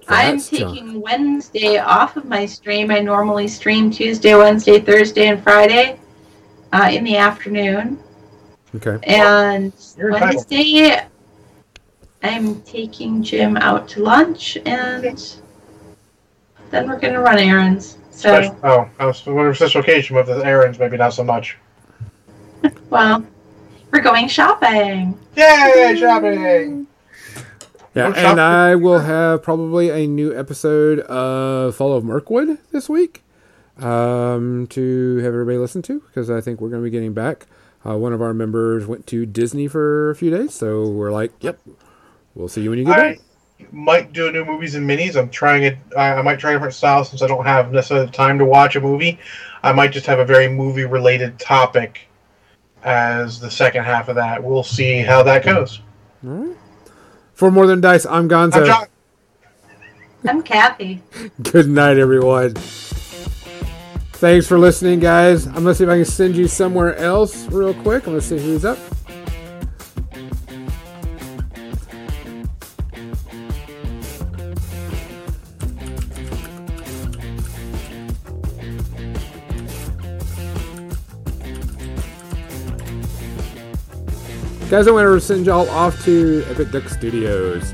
I'm That's John. taking Wednesday off of my stream. I normally stream Tuesday, Wednesday, Thursday, and Friday uh, in the afternoon. Okay. And You're entitled. Wednesday, I'm taking Jim out to lunch, and then we're gonna run errands. So, Special, oh, I was wondering special occasion with the errands, maybe not so much. well, we're going shopping. Yay, shopping! Yeah, and I will have probably a new episode of Fall of Mirkwood this week um, to have everybody listen to because I think we're going to be getting back. Uh, one of our members went to Disney for a few days, so we're like, "Yep, we'll see you when you get I back." might do new movies and minis. I'm trying it. I, might try different styles since I don't have necessarily the time to watch a movie. I might just have a very movie related topic as the second half of that. We'll see how that goes. All right. For more than dice, I'm Gonzo. I'm John. I'm Kathy. [LAUGHS] Good night, everyone. Thanks for listening, guys. I'm gonna see if I can send you somewhere else real quick. I'm gonna see who's up. Guys, I want to send y'all off to Epic Duck Studios.